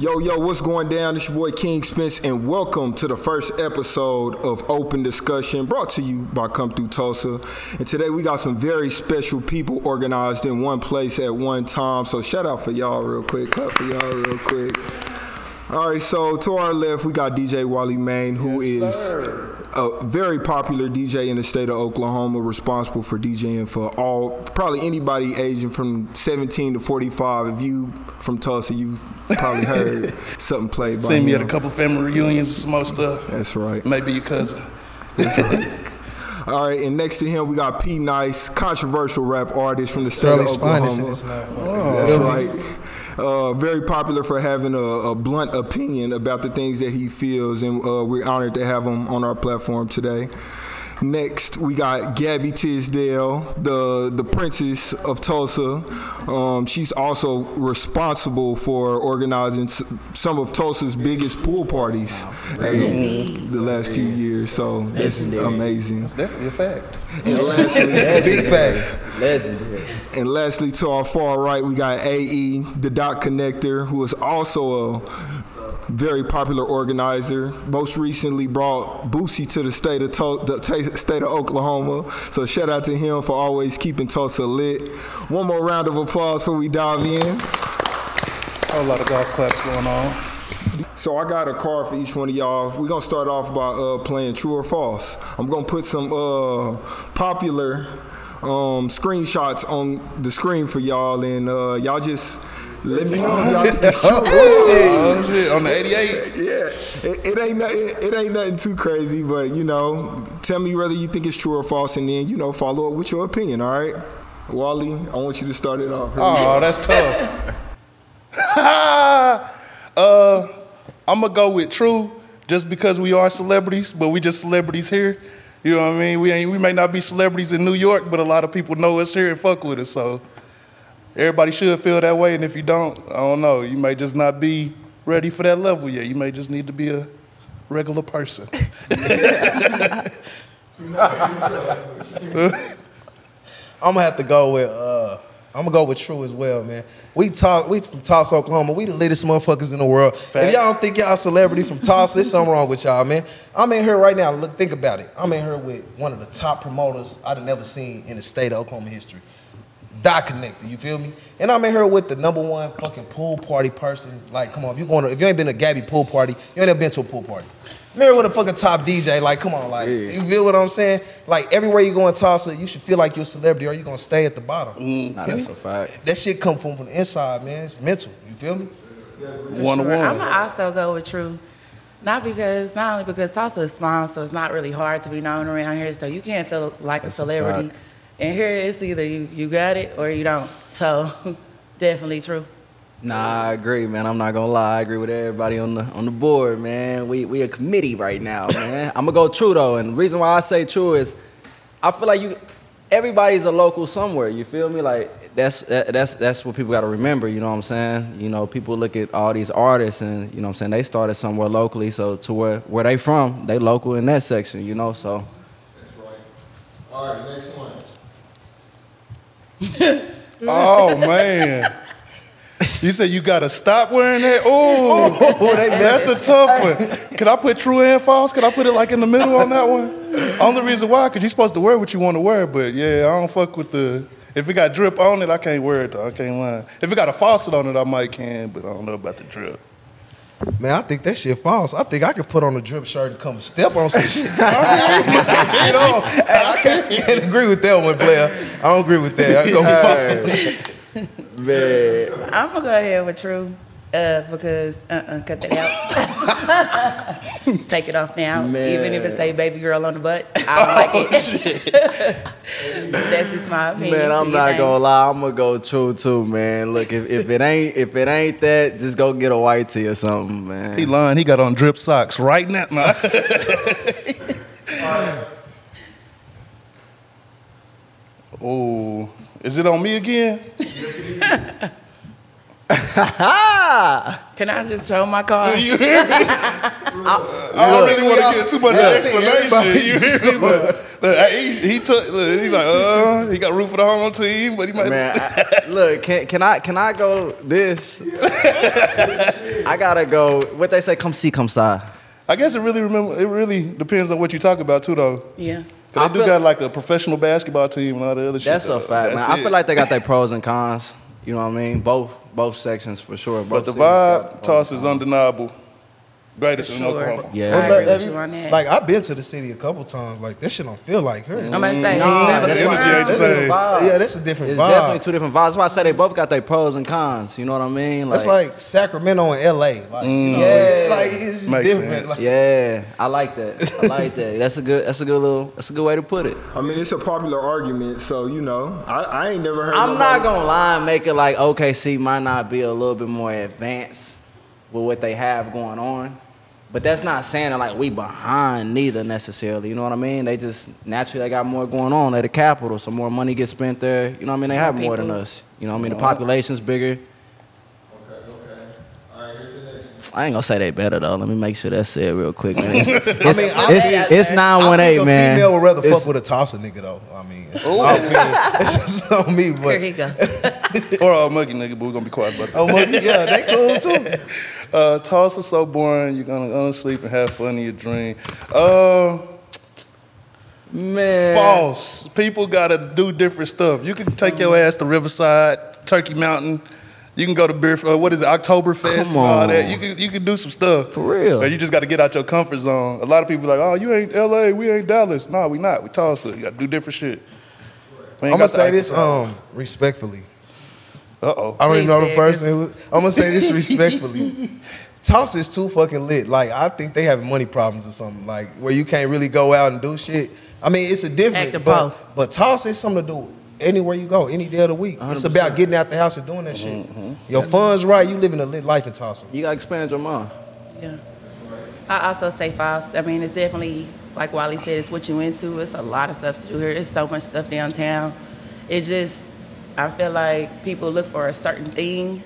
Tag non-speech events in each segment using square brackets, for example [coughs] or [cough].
Yo, yo, what's going down? It's your boy King Spence, and welcome to the first episode of Open Discussion brought to you by Come Thru Tulsa. And today we got some very special people organized in one place at one time. So shout out for y'all real quick. Clap for y'all real quick. All right, so to our left, we got DJ Wallie Mayne, who Yes, is sir. A very popular DJ in the state of Oklahoma, responsible for DJing for all, probably anybody aging from 17 to 45. If you from Tulsa, you've probably heard [laughs] something played by Seen me at a couple family reunions and some more stuff. That's right. Maybe your cousin. [laughs] All right, and next to him, we got P Nice, controversial rap artist from the state of Sterling's finest in Oklahoma. That's oh. right. Uh, very popular for having a, a blunt opinion about the things that he feels, and uh, we're honored to have him on our platform today. Next, we got Gabby Tisdale, the the princess of Tulsa. Um, she's also responsible for organizing some of Tulsa's biggest pool parties as of the last few years. So that's amazing. That's definitely a fact. And lastly, Big fact. Legendary. and lastly, to our far right, we got AE, the dot connector, who is also a very popular organizer. Most recently brought Boosie to the state of Tul- the ta- state of Oklahoma. So shout out to him for always keeping Tulsa lit. One more round of applause before we dive in. A lot of golf claps going on. So I got a card for each one of y'all. We're gonna start off by uh, playing true or false. I'm gonna put some uh, popular um, screenshots on the screen for y'all, and uh, y'all just let me know if y'all think it's true. [laughs] Oh shit, on the 88? Yeah, it, it ain't nothing, it ain't nothing too crazy, but you know, tell me whether you think it's true or false, and then you know follow up with your opinion. All right, Wallie, I want you to start it off. Here. Oh, [laughs] that's tough. [laughs] uh, I'm gonna go with true, just because we are celebrities, but we just celebrities here. You know what I mean? We ain't, we may not be celebrities in New York, but a lot of people know us here and fuck with us. So everybody should feel that way. And if you don't, I don't know. You may just not be ready for that level yet. You may just need to be a regular person. [laughs] I'm gonna have to go with uh I'm gonna go with True as well, man. We talk we from Tulsa, Oklahoma. We the latest motherfuckers in the world. If y'all don't think y'all celebrity from Tulsa, there's something wrong with y'all, man. I'm in here right now. Look, think about it. I'm in here with one of the top promoters I'd have never seen in the state of Oklahoma history. Dot connector, you feel me? And I'm in here with the number one fucking pool party person. Like, come on, if you going to, if you ain't been to Gabby pool party, you ain't never been to a pool party. I'm here with a fucking top DJ. Like, come on, like, you feel what I'm saying? Like, everywhere you go in Tulsa, you should feel like you're a celebrity, or you gonna stay at the bottom. Mm-hmm. Nah, that's a fact. That shit come from, from the inside, man. It's mental. You feel me? One to Sure. I'm gonna also go with True. Not because, not only because Tulsa is small, so it's not really hard to be known around here. So you can't feel like a That's a celebrity. fact. And here it's either you, you got it or you don't. So [laughs] definitely true. Nah, I agree, man. I'm not gonna lie. I agree with everybody on the on the board, man. We we a committee right now, [laughs] man. I'm gonna go true though, and the reason why I say true is, I feel like you, everybody's a local somewhere. You feel me? Like that's that, that's that's what people got to remember. You know what I'm saying? You know, people look at all these artists, and you know what I'm saying they started somewhere locally, so to where where they from, they local in that section. You know, so That's right. All right, next one. Oh man. You said you gotta stop wearing that? Oh, that's a tough one. Can I put true and false? Can I put it like in the middle on that one? Only reason why, cause you're supposed to wear what you want to wear, but yeah, I don't fuck with the. If it got drip on it, I can't wear it though. I can't lie. If it got a faucet on it, I might can, but I don't know about the drip. Man, I think that shit false. I think I could put on a drip shirt and come step on some shit. [laughs] [laughs] I can put that shit on. Hey, I can't, can't agree with that one, player. I don't agree with that. I go with [laughs] false. man, I'm gonna go ahead with true. Uh, because uh-uh, cut that out. [laughs] Take it off now. Even if it say baby girl on the butt, [laughs] I don't like it. That's just my opinion. Man, I'm not your gonna lie. I'm gonna go true too, man. Look, if, if it ain't if it ain't that, just go get a white tee or something, man. He lying. He got on drip socks right now. Nah. [laughs] oh, is it on me again? [laughs] Can I just show my card? You hear me? [laughs] I don't really want to get too much Yeah, I think everybody explanation. You hear me? Look, look, he, he took. Look, he like, uh, he got root for the home team, but he might. Man, I, look, can can I can I go this? [laughs] I gotta go. What they say, come see, come side. I guess it really remember. It really depends on what you talk about too, though. Yeah. 'Cause I they do got like a professional basketball team and all the other shit. That's a fact, That's man. I feel like they got their pros and cons. You know what I mean? Both both sections for sure. But the vibe toss is undeniable. Greatest in Sure. Oklahoma. Yeah, Well, I like, agree. have with you- you on that. like I've been to the city a couple times. Like this shit don't feel like her. I'm gonna say, Nah, never that's been what you ain't That's saying. a- Vibe. yeah, that's a different It's vibe. definitely two different vibes. That's why I say they both got their pros and cons. You know what I mean? That's like Sacramento and LA. Like, you know, mm. Yeah. like it's just Makes different. sense. Like, yeah, I like that. I like that. [laughs] That's a good. That's a good little. That's a good way to put it. I mean, it's a popular argument, so you know, I, I ain't never heard. I'm nobody- not gonna lie and make it like OKC might not be a little bit more advanced with what they have going on. But that's not saying that like we behind neither necessarily. You know what I mean? They just naturally they got more going on. They're the capital, so more money gets spent there. You know what I mean? They have more than us. You know what I mean? The population's bigger. Okay, okay. All right, here's the next. I ain't gonna say they better though. Let me make sure that's said real quick, man. [laughs] It's, it's, I mean, I it's, think- it's I nine think one eight, a man. female would rather It's- fuck with a tosser nigga though. I mean, I mean, [laughs] it's just on me, but Here he go. Or a muggy nigga, but we're gonna be quiet about that. oh my, yeah, they cool too. [laughs] Uh, toss is so boring. You're gonna go to sleep and have fun in your dream. Uh, man. false. People gotta do different stuff. You can take your ass to Riverside, Turkey Mountain. You can go to beer. Uh, what is it? Oktoberfest and all that. You can you can do some stuff For real. But you just got to get out your comfort zone. A lot of people like, oh, you ain't L.A. We ain't Dallas. No, we not. We Tulsa. You got to do different shit. I'm gonna say this um respectfully. Uh oh. I don't even know the person. Who, I'm gonna say this [laughs] respectfully. Toss is too fucking lit. Like I think they have money problems or something. Like where you can't really go out and do shit. I mean, it's a different. But, pro. but toss is something to do anywhere you go, any day of the week. It's about getting out the house and doing that shit. Your funds right, you living a lit life in Tulsa. You gotta expand your mind. Yeah. I also say false. I mean, it's definitely like Wallie said, it's what you into. It's a lot of stuff to do here. It's so much stuff downtown. It just, I feel like people look for a certain thing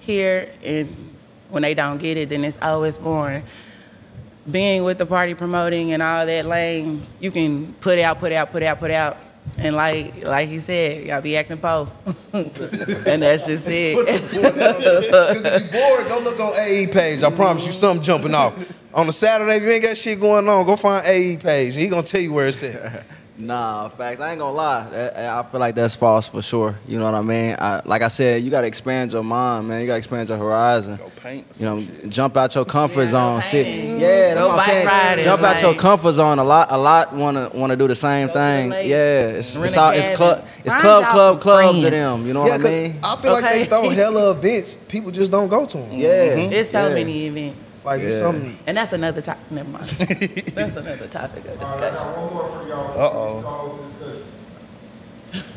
here, and when they don't get it, then it's always it's boring. Being with the party promoting and all that lane, you can put out, put out, put out, put out. And like like he said, y'all be acting po. [laughs] and that's just [laughs] it. Because if you bored, go look on AE page. I promise you something jumping off. On a Saturday, if you ain't got shit going on, go find AE page. He gonna tell you where it's at. [laughs] Nah, facts. I ain't gonna lie. That- I feel like that's false for sure. You know what I mean? I, like I said, you gotta expand your mind, man. You gotta expand your horizon. Go paint or You know, shit. jump out your comfort Yeah, zone. Shit. Mm-hmm. Yeah, that's Go what I'm bike saying. riding, Jump out your comfort zone. A lot, a lot wanna wanna do the same Go to the thing. yeah, it's rent it's all it's club it's Find club club some club to them. You know yeah, what I mean? I feel like they throw hella events. People just don't go to them. Yeah, mm-hmm. It's so yeah. many events. Like it's Yeah. something. And that's another topic. Never mind. [laughs] that's another topic of discussion. Uh-oh.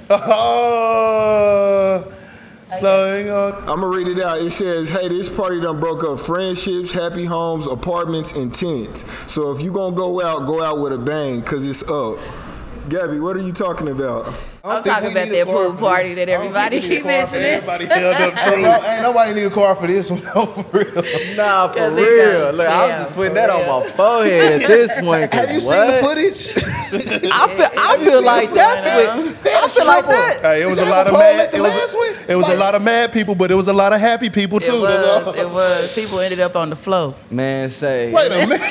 Oh. [laughs] so ain't gonna. I'm gonna read it out. It says, "Hey, this party done broke up friendships, happy homes, apartments, and tents. So if you gonna go out, go out with a bang, cause it's up." Gabby, what are you talking about? I don't I'm talking about need a that pool party this. that I don't think everybody we need keep mentioning. Everybody held up [laughs] Ain't, true. no, ain't nobody need a car for this one. [laughs] No, for real. Nah, for real. goes Look, I'm just putting that real. on my forehead at this [laughs] point. Have you what? seen the footage? I feel, I feel like that's footage? what. They had I a feel like that. Hey, it was a lot of mad. at the It was, it was a lot of mad people, but it was a lot of happy people too. It was. It was. People ended up on the floor. Man, say, Wait a minute.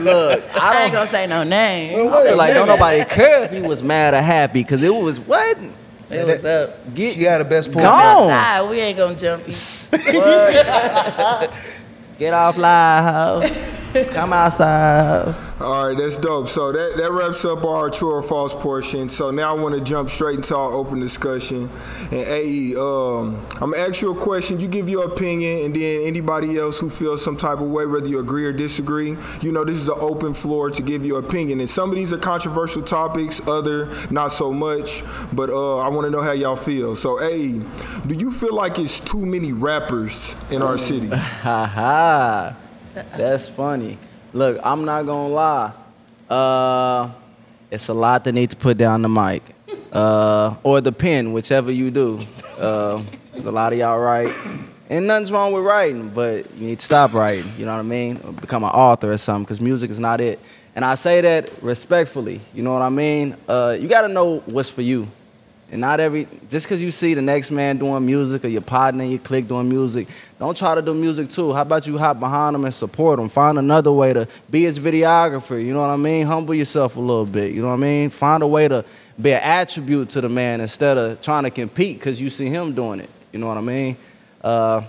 look, I I ain't don't gonna say no name. I feel like don't nobody care if he was mad or happy because it was what It was up. get She had the best pool. Gone. Outside, we ain't gonna jump you. [laughs] get off live, [laughs] come outside. All right, that's dope. So that, that wraps up our true or false portion. So now I want to jump straight into our open discussion. And AE, um, I'm gonna ask you a question. You give your opinion, and then anybody else who feels some type of way, whether you agree or disagree, you know this is an open floor to give your opinion. And some of these are controversial topics, other not so much. But uh, I want to know how y'all feel. So AE, do you feel like it's too many rappers in our [laughs] city? Ha ha. [laughs] That's funny. Look, I'm not gonna lie. Uh, it's a lot that need to put down the mic, uh, or the pen, whichever you do. Uh, there's a lot of y'all write, and nothing's wrong with writing, but you need to stop writing. You know what I mean? Or become an author or something, because music is not it. And I say that respectfully. You know what I mean? Uh, you got to know what's for you And not every just because you see the next man doing music or your partner in your clique doing music, don't try to do music too. How about you hop behind him and support him? Find another way to be his videographer. You know what I mean? Humble yourself a little bit. You know what I mean? Find a way to be an attribute to the man instead of trying to compete because you see him doing it. You know what I mean? Uh,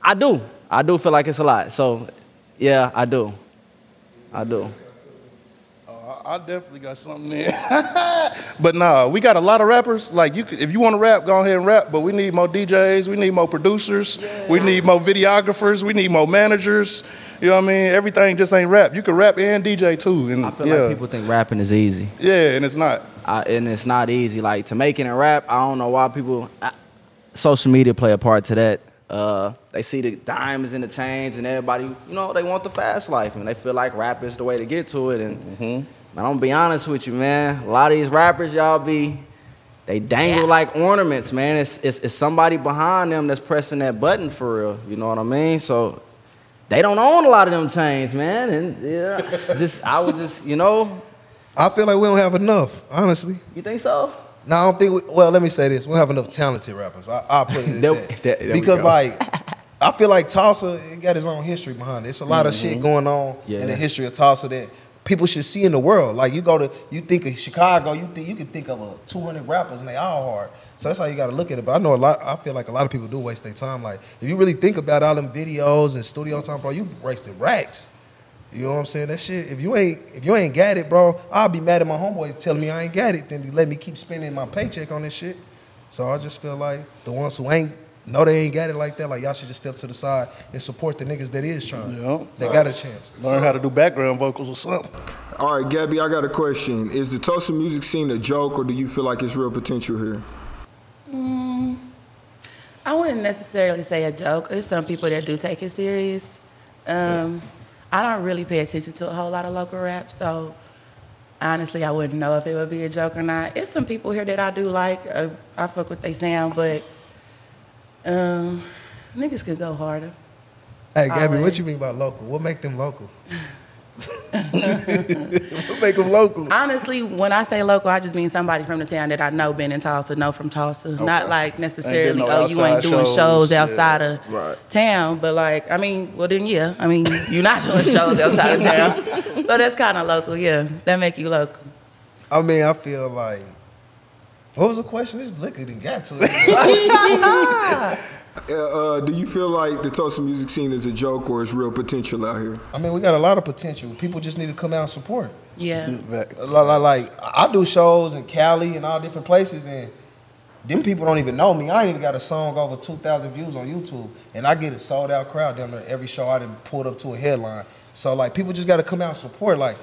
I do. I do feel like it's a lot. So, yeah, I do. I do. I definitely got something there. [laughs] but nah, we got a lot of rappers. Like you, could, if you want to rap, go ahead and rap. But we need more DJs. We need more producers. We need more videographers. We need more managers. You know what I mean? Everything just ain't rap. You can rap and DJ too. And I feel yeah, like people think rapping is easy. yeah, and it's not. I, and it's not easy. Like to make it in rap, I don't know why people. I, social media play a part to that. Uh, they see the diamonds and the chains, and everybody, you know, they want the fast life, and they feel like rap is the way to get to it. And man, I'm gonna be honest with you, man. A lot of these rappers, y'all be, they dangle like ornaments, man. It's, it's it's somebody behind them that's pressing that button for real. You know what I mean? So they don't own a lot of them chains, man. And yeah, [laughs] just I would just, you know, I feel like we don't have enough, honestly. you think so? No, I don't think. We, well, let me say this: we don't have enough talented rappers. I, I'll put it [laughs] There- that. there- there because like, I feel like Tulsa got his own history behind it. It's a lot of shit going on Mm-hmm. Yeah. in the history of Tulsa that people should see in the world. Like you go to, you think of Chicago, you think you can think of a 200 rappers and they all hard. So that's how you got to look at it. But I know a lot. I feel like a lot of people do waste their time. Like if you really think about all them videos and studio time, bro, you wasted racks. You know what I'm saying? That shit. If you ain't if you ain't got it, bro, I'll be mad at my homeboy telling me I ain't got it. Then let me keep spending my paycheck on this shit. So I just feel like the ones who ain't know they ain't got it like that, like y'all should just step to the side and support the niggas that is trying. Yeah. They got a chance. Learn how to do background vocals or something. All right, Gabby, I got a question. Is the Tulsa music scene a joke, or do you feel like it's real potential here? I wouldn't necessarily say a joke. There's some people that do take it serious. Um, I don't really pay attention to a whole lot of local rap, so honestly, I wouldn't know if it would be a joke or not. It's some people here that I do like. Uh, I fuck with they sound, but um, niggas could go harder. Hey, Gabby, what you mean by local? What make them local? [laughs] what make them local? Honestly, when I say local, I just mean somebody from the town that I know been in Tulsa, know from Tulsa. Not like necessarily, no oh, you ain't doing shows, shows, yeah. outside of Right. town. But like, I mean, well then, yeah. I mean, you're not doing [laughs] shows outside of town. So that's kind of local, yeah. That make you local. I mean, I feel like. What was the question? This liquor didn't got to it. [laughs] Uh, uh, do you feel like the Tulsa music scene is a joke, or is real potential out here? I mean, we got a lot of potential. People just need to come out and support. Yeah. Like, like, like, I do shows in Cali and all different places, and them people don't even know me. I ain't even got a song over 2,000 views on YouTube, and I get a sold out crowd down there every show I done pulled up to a headline. So, like, people just got to come out and support. Like,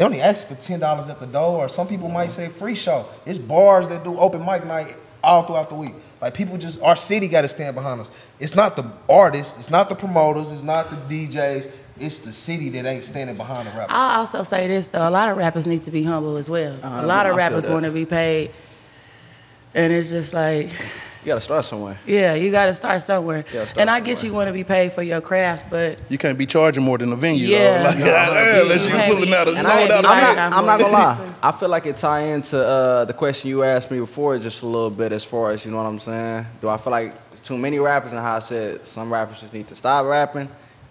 they only ask for $10 at the door, or some people might say free show. It's bars that do open mic night all throughout the week. Like, people just, our city got to stand behind us. It's not the artists, it's not the promoters, it's not the DJs. It's the city that ain't standing behind the rapper. I'll also say this though: a lot of rappers need to be humble as well. Uh, a lot I of rappers want to be paid, and it's just like, You gotta start somewhere. yeah, you got to start somewhere. Yeah, start and I get somewhere. you want to be paid for your craft, but You can't be charging more than the venue. Yeah. though. Like, No, yeah, [laughs] unless you you pulling out a and sold I out ain't- I'm I'm not, I'm not gonna lie. [laughs] I feel like it tie into uh, the question you asked me before just a little bit as far as you know what I'm saying. Do I feel like too many rappers and how I said some rappers just need to stop rapping?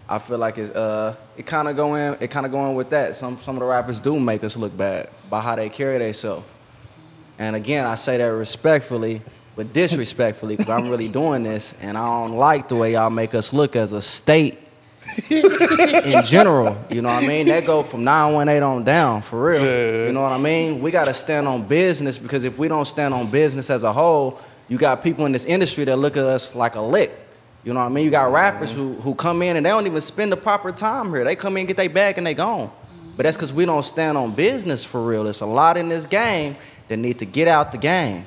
I feel like it uh, it kind of go in it kind of go in with that. Some some of the rappers do make us look bad by how they carry themselves. And again, I say that respectfully, but disrespectfully, because I'm really doing this, and I don't like the way y'all make us look as a state in general. You know what I mean? That go from 918 on down, for real. You know what I mean? We got to stand on business because if we don't stand on business as a whole, you got people in this industry that look at us like a lick. You know what I mean? You got rappers who, who come in and they don't even spend the proper time here. They come in, get their bag, and they gone. But that's because we don't stand on business for real. There's a lot in this game that need to get out the game.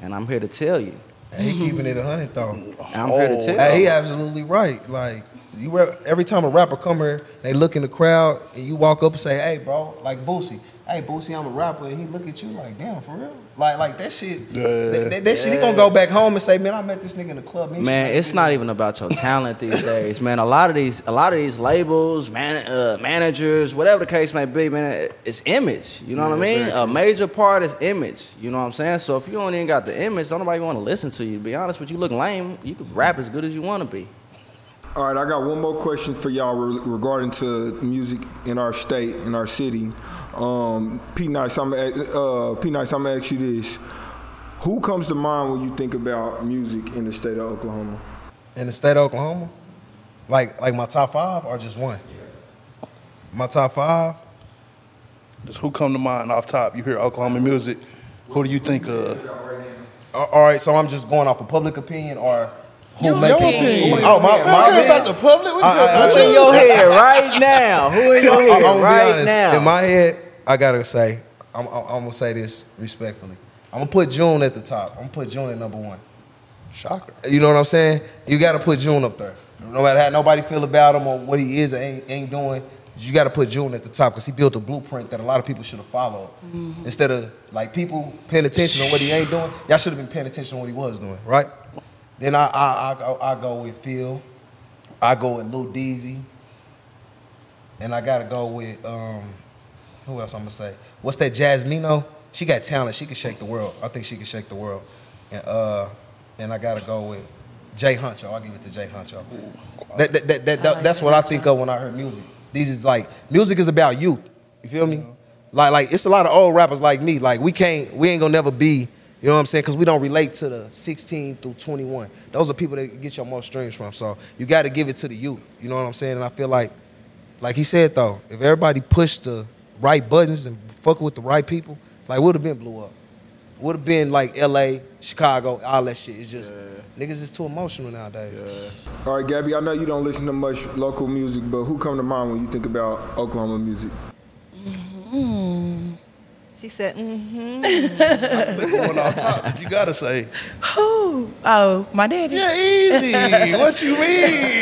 And I'm here to tell you. Hey, he keeping it a hundred though. I'm here to oh, tell Hey, he absolutely right. Like you, every time a rapper come here, they look in the crowd, and you walk up and say, "Hey, bro," like Boosie. Hey Boosie, I'm a rapper, and he look at you like, damn, for real? Like, like that shit. Yeah. That, that- that shit, he gonna go back home and say, man, I met this nigga in the club. and he Man, it's not even about your talent these [laughs] days, man. A lot of these, a lot of these labels, man, uh, managers, whatever the case may be, man, it's image. You know what I mean? A major part is image. You know what I'm saying? So if you don't even got the image, don't nobody want to listen to you. To be honest with you, look lame. You can rap as good as you want to be. All right, I got one more question for y'all re- regarding to music in our state, in our city. Um, P Nice, I'm gonna uh, P Nice, I'm gonna ask you this: Who comes to mind when you think about music in the state of Oklahoma? in the state of Oklahoma, like like my top five or just one. My top five. Just who come to mind off top? You hear Oklahoma music. Who do you think of? All right, so I'm just going off of public opinion or who make your it. opinion. Oh, my, my don't about opinion. the public. We I- care I- Who in your head right now? Who in your [laughs] I- head I'm gonna be right honest. now? In my head, I gotta say, I'm, I'm, I'm gonna say this respectfully. I'm gonna put June at the top. I'm gonna put June at number one. Shocker. You know what I'm saying? You gotta put June up there. No matter how nobody feel about him or what he is or ain't, ain't doing, you gotta put June at the top because he built a blueprint that a lot of people should have followed. Instead of like people paying attention on what he ain't doing, y'all should have been paying attention on what he was doing, right? Then I I I, go, I go with Phil. I go with Lil Deezy. And I gotta go with um, who else I'm gonna say? What's that Jasmino? She got talent. She can shake the world. I think she can shake the world. And uh, and I gotta go with Jay Huncho. I'll give it to Jay Huncho. That, that, that, that, like that's what I think of when I heard music. These is like music is about youth. You feel me? Like like it's a lot of old rappers like me. Like we can't we ain't gonna never be. You know what I'm saying? Because we don't relate to the 16 through 21. Those are people that get your most streams from. So you got to give it to the youth. You know what I'm saying? And I feel like like he said though, if everybody pushed the right buttons and fucking with the right people, like would have been blew up. Would have been like L.A., Chicago, all that shit. It's just niggas is too emotional nowadays. All right, Gabby, I know you don't listen to much local music, but who come to mind when you think about Oklahoma music? Mm-hmm. She said, mm-hmm. Going off top. You gotta say. Who? Oh, my daddy. Yeah, easy. what you mean?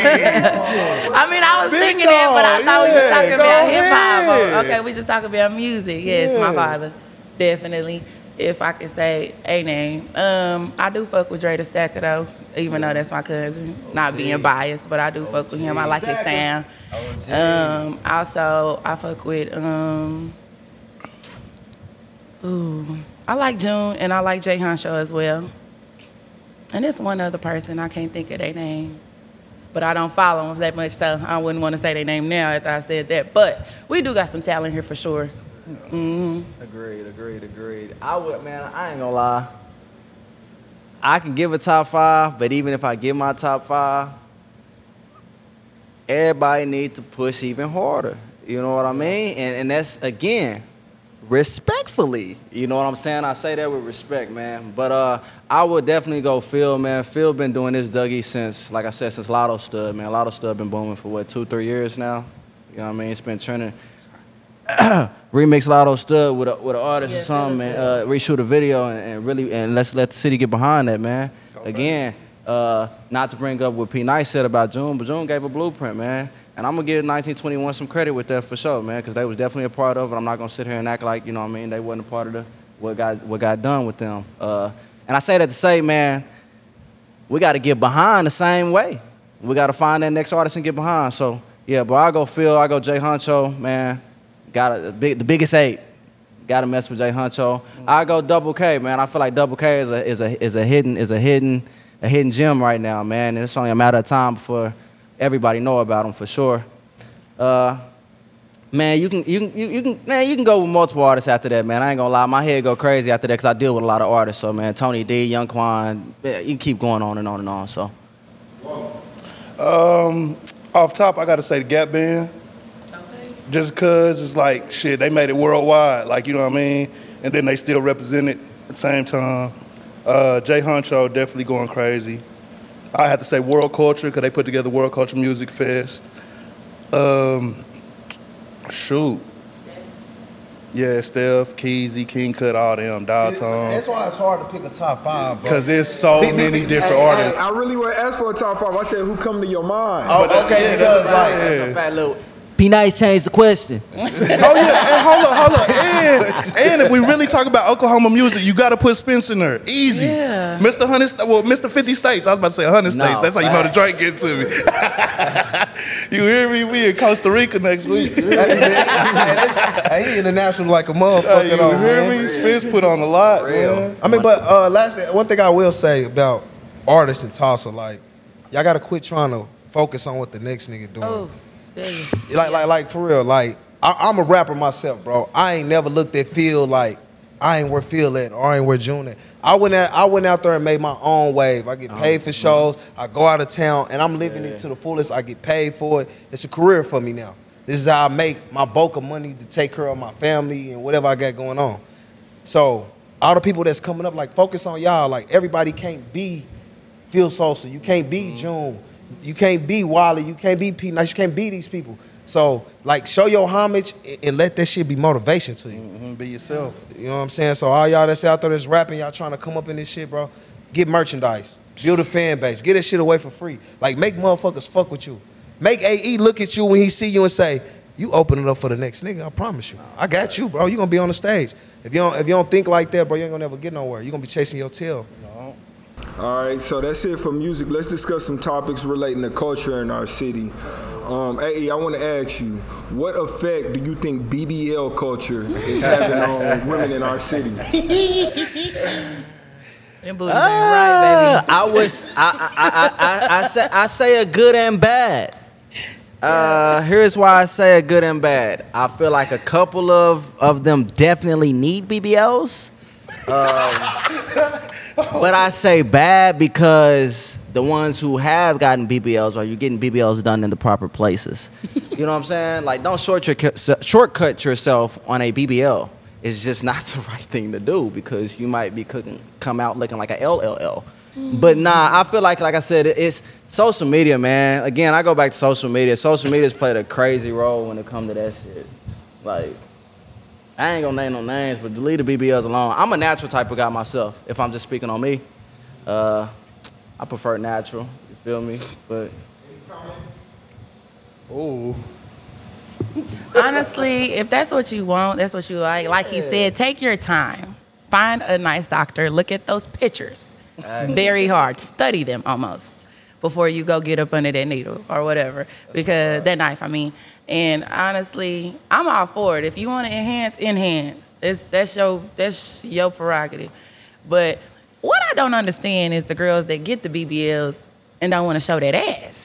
I mean, I was Big thinking that, but I dog, thought we was talking about hip hop. Okay, we just talking about music. Yes, my father, definitely. If I could say a name, um, I do fuck with Dre the Stacker though, even though that's my cousin. Not being biased, but I do fuck with him. I like his sound. Um, also, I fuck with um, ooh, I like June and I like Jay Show as well. And there's one other person I can't think of their name but I don't follow them that much, so I wouldn't want to say their name now after I said that. But we do got some talent here for sure. Mm-hmm. Agreed, agreed, agreed. I would, man. I ain't gonna lie. I can give a top five, but even if I give my top five, everybody need to push even harder. You know what I mean? And and that's again, respectfully. You know what I'm saying? I say that with respect, man. But uh, I would definitely go Phil, man. Phil been doing this Dougie since, like I said, since Lotto Stud, man. Lotto Stud been booming for what two, three years now. You know what I mean? It's been trending [coughs] remix Lotto Stud with a, with an artist Yeah, or something, and uh, reshoot a video and, and really and let's let the city get behind that, man. Again, uh, not to bring up what P Nice said about June, but June gave a blueprint, man. And I'm gonna give 1921 some credit with that for sure, man, because they was definitely a part of it. I'm not gonna sit here and act like you know what I mean they wasn't a part of the what got what got done with them. Uh, and I say that to say, man, we got to get behind the same way. We got to find that next artist and get behind. So yeah, but I go Phil, I go Jay Huncho, man. Got a, big, the biggest eight. Got to mess with Jay Huncho. I go Double K, man. I feel like Double K is a is a is a hidden is a hidden a hidden gem right now, man. And it's only a matter of time before everybody know about him for sure. Uh, man, you can you can you, you can man you can go with multiple artists after that, man. I ain't gonna lie, my head go crazy after that because I deal with a lot of artists. So man, Tony D, Young Quan, yeah, you can keep going on and on and on. So. Um, off top, I gotta say the Gap Band. Just cause it's like shit, they made it worldwide, like you know what I mean, and then they still represent it at the same time. Uh, Jay Huncho definitely going crazy. I had to say World Culture because they put together World Culture Music Fest. Um, shoot, yeah, Steph, Keezy, King Cut, all them, Dial Tone. That's why it's hard to pick a top five. Because there's so Be- be- many be- different Hey, artists. hey, I really want to ask for a top five. I said, who come to your mind? Oh, okay, because like That's a fat little. Be nice, change the question. [laughs] Oh yeah, and hold up, hold up, and, and if we really talk about Oklahoma music, you got to put Spence in there. Easy, Yeah. Mr. Hundred, well, Mr. Fifty States. I was about to say hundred No, states. That's how you know the facts. drink get to me. [laughs] you hear me? We in Costa Rica next week. [laughs] hey, man, hey, he international like a motherfucker, Hey, you though, hear man. me? Spence put on a lot, man. I mean, but uh, last one thing I will say about artists in Tulsa, like y'all gotta quit trying to focus on what the next nigga doing. Oh, there you Like, like, like for real. Like, I, I'm a rapper myself, bro. I ain't never looked at Phil like I ain't where Phil at or I ain't where June at. I went out, I went out there and made my own wave. I get oh, paid for shows. I go out of town and I'm living it to the fullest. I get paid for it. It's a career for me now. This is how I make my bulk of money to take care of my family and whatever I got going on. So all the people that's coming up, like focus on y'all. Like everybody can't be Phil Sosa. You can't be mm-hmm. June. You can't be Wallie. You can't be P Nice. You can't be these people. So like show your homage and- and let that shit be motivation to you. Mhm, Be yourself. You know what I'm saying? So all y'all that's out there that's rapping, y'all trying to come up in this shit, bro. Get merchandise. Build a fan base. Get that shit away for free. Like make motherfuckers fuck with you. Make AE look at you when he see you and say, "You open it up for the next nigga." I promise you. I got you, bro. You gonna be on the stage. If you don't, if you don't think like that, bro, you ain't gonna never get nowhere. You are gonna be chasing your tail. All right, so that's it for music. Let's discuss some topics relating to culture in our city. Um, AE, I want to ask you, what effect do you think BBL culture is having on [laughs] women in our city? Them booties ain't right, baby. I was I I, I, I, I say I say a good and bad. Uh, here's why I say a good and bad. I feel like a couple of of them definitely need BBLs. Um, but I say bad because the ones who have gotten BBLs are you getting BBLs done in the proper places. You know what I'm saying? Like don't short your, shortcut yourself on a BBL. It's just not the [laughs] right thing to do because you might be cooking come out looking like a LLL. But nah, I feel like like I said, it's social media, man. Again, I go back to social media. Social media's played a crazy role when it comes to that shit. Like I ain't gonna name no names, but delete the BBLs alone. I'm a natural type of guy myself. If I'm just speaking on me, uh, I prefer natural. You feel me? But Ooh. Honestly, if that's what you want, that's what you like. Like he said, take your time. Find a nice doctor. Look at those pictures. Very hard. Study them almost before you go get up under that needle or whatever. Because that knife, I mean. And honestly, I'm all for it. If you want to enhance, enhance. It's that's your that's your prerogative. But what I don't understand is the girls that get the BBLs and don't want to show that ass.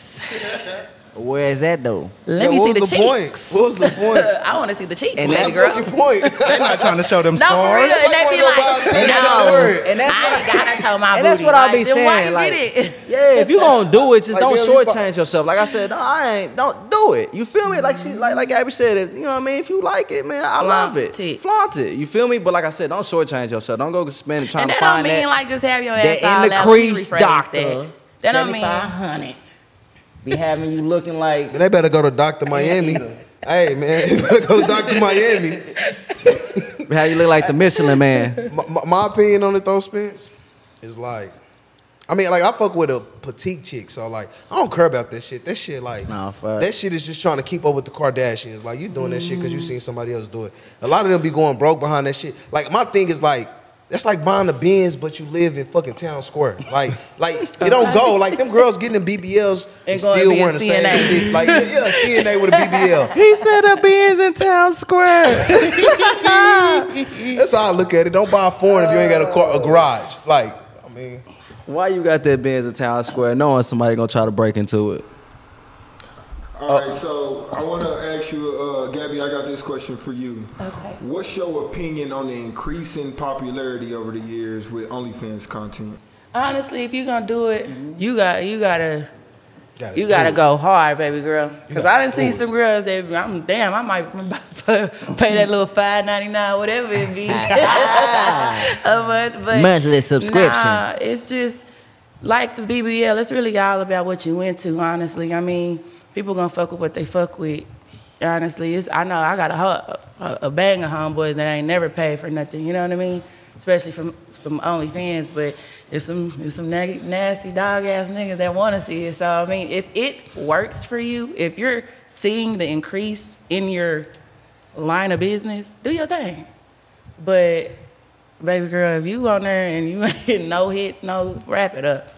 Where is that though? Let Yeah, me see the the cheeks. point? What was the [laughs] point? I want to see the cheeks, And baby that girl. Fucking point. [laughs] They're not trying to show them [laughs] No, for real. scars. And they Like be like, go buy a t-shirt, no. And that's I what ain't gotta show my and that's booty. what I like, be then Why saying, you like- get it? Yeah, if you gonna do it, just Like, don't Bill, you shortchange yourself. Like I said, no, I ain't. Don't do it. You feel me? Like she, mm-hmm. like like Abby said, if, you know what I mean. If you like it, man, I love it. it. Flaunt it. You feel me? But like I said, don't shortchange yourself. Don't go spend trying And to that don't find mean that. like just have your ass that all in the out. Let me crease doctor. That, that don't mean. 7500. Be having you looking like Man, they better go to Dr. Miami. hey, man, they better go to Dr. Miami. how you look like the Michelin man. My, my, my opinion on it, though, Spence, is like, I mean, like, I fuck with a petite chick, so, like, I don't care about that shit. That shit, like, Nah, fuck. that shit is just trying to keep up with the Kardashians. Like, you doing that shit because you seen somebody else do it. A lot of them be going broke behind that shit. Like, my thing is, like, that's like buying the Benz, but you live in fucking town square. Like, [laughs] like it don't go. Like them girls getting the BBLs and, And still wearing a the same shit. Like, yeah, yeah, CNA with a BBL. [laughs] He said a Benz in town square. [laughs] That's how I look at it. Don't buy a foreign if you ain't got a car, a garage. Like, I mean, Why you got that Benz in town square, knowing somebody gonna try to break into it? All right, so I want to ask you, uh, Gabby. I got this question for you. Okay. What's your opinion on the increasing popularity over the years with OnlyFans content? Honestly, if you're gonna do it, you got you gotta gotta you gotta it. go hard, baby girl. Cause I done do seen some girls that I'm damn, I might [laughs] pay that little five ninety nine, whatever it be, [laughs] a month. But Monthly subscription. Nah, it's just like the BBL. It's really all about what you into. Honestly, I mean, people gonna fuck with what they fuck with. Honestly, it's I know I got a a, a bang of homeboys that ain't never paid for nothing. You know what I mean? especially from from OnlyFans. But it's some it's some neg- nasty dog ass niggas that want to see it. So I mean, if it works for you, if you're seeing the increase in your line of business, do your thing. But baby girl, if you on there and you [laughs] ain't no hits, no wrap it up.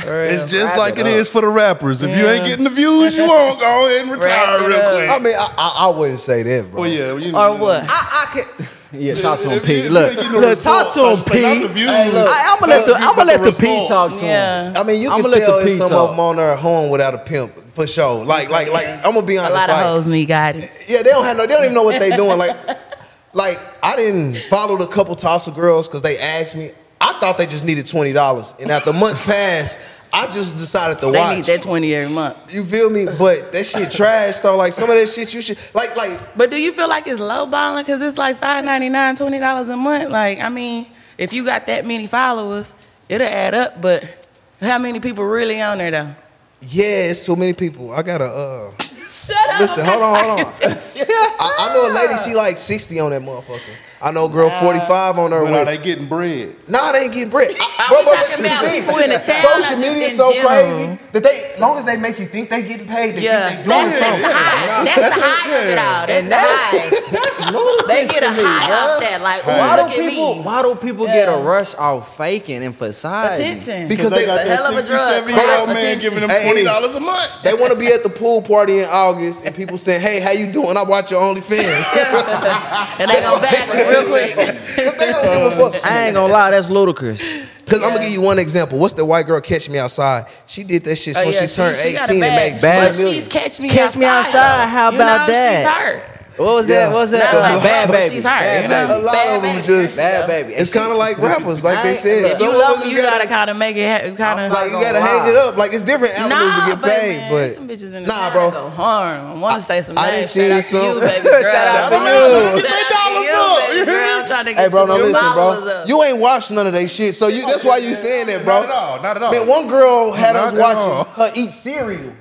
For It's just like it it up. is for the rappers. If you ain't getting the views you want, go ahead and [laughs] retire real up. quick. I mean, I, I, I wouldn't say that, bro. well, yeah, you or what? I, I could. [laughs] Yeah, talk to him, If you- Pete. if you Look, ain't look, talk to him, should say, not the Pete. views. Hey, look. I, I'm gonna let uh, the But I'm gonna let the Pete results. talk to him. Yeah. I mean, you I'ma can let the tell it's P some talk. of them on there home without a pimp for sure. Like, like, like. I'm gonna be honest. A honest. lot of like, hoes need guidance. Yeah, they don't have no. They don't even know what they're doing. Like, [laughs] like I didn't follow the couple Tulsa girls because they asked me. I thought they just needed twenty dollars, and after months passed, I just decided to They watch. need that twenty every month. You feel me? But that shit trash though. Like some of that shit you should like like But do you feel like it's low balling because it's like five ninety nine, twenty dollars a month? Like, I mean, if you got that many followers, it'll add up. But how many people really on there though? yeah, it's too many people. I gotta uh Shut up. listen, hold on, hold on. [laughs] I, I know a lady, she like 60 on that motherfucker. I know a girl 45 on her But are they getting bread? Nah, they ain't getting bread. I, we talking this is about people in the town, Social media is so general. crazy that they, as long as they make you think they getting paid, they Yeah, think they doing that's, that's something. the high. That's, the high of it all. That's the high. [laughs] That's They get a to me, high bruh. off that. Like, Why do look at people? me. Why do people get a rush off faking and facade? Attention. Because they they, got a hell of a 60, drug. 70 year old man giving them twenty dollars a month. they want to be at the pool party in August and people saying, hey, how you doing? I watch your OnlyFans. [laughs] and they go back [laughs] real quick. They don't give a fuck. I ain't gonna lie, that's ludicrous. Because I'm gonna give you one example. What's the white girl catch me outside? She did that shit Oh, when yeah, she turned she got 18 a and bag. made Bad But 20 million. she's catch me Catch outside. Me Outside, though. how You about know, that? She's hurt. What was Yeah. that? What was that? Not like- bad but baby. she's hurt, Bad you know? baby. A lot Bad of them baby. just. Bad baby. It's kind of like rappers, like I they said. look, Some You of love us me, you you gotta gotta, kind of make it kind of like you gotta lie. hang it up. Like it's different avenues Nah, to get but paid, man, but some bitches in the nah, town bro. go hard. I want to say some I names. done Shout seen out to you, some- baby [laughs] girl. Shout out to you. Shout out to you, baby girl. I'm trying to get Hey, bro, some now new listen, bro. You ain't watched none of that shit, so you. Oh, that's why you saying that, bro. Not at all. Not at all. Man, one girl had us watching her eat cereal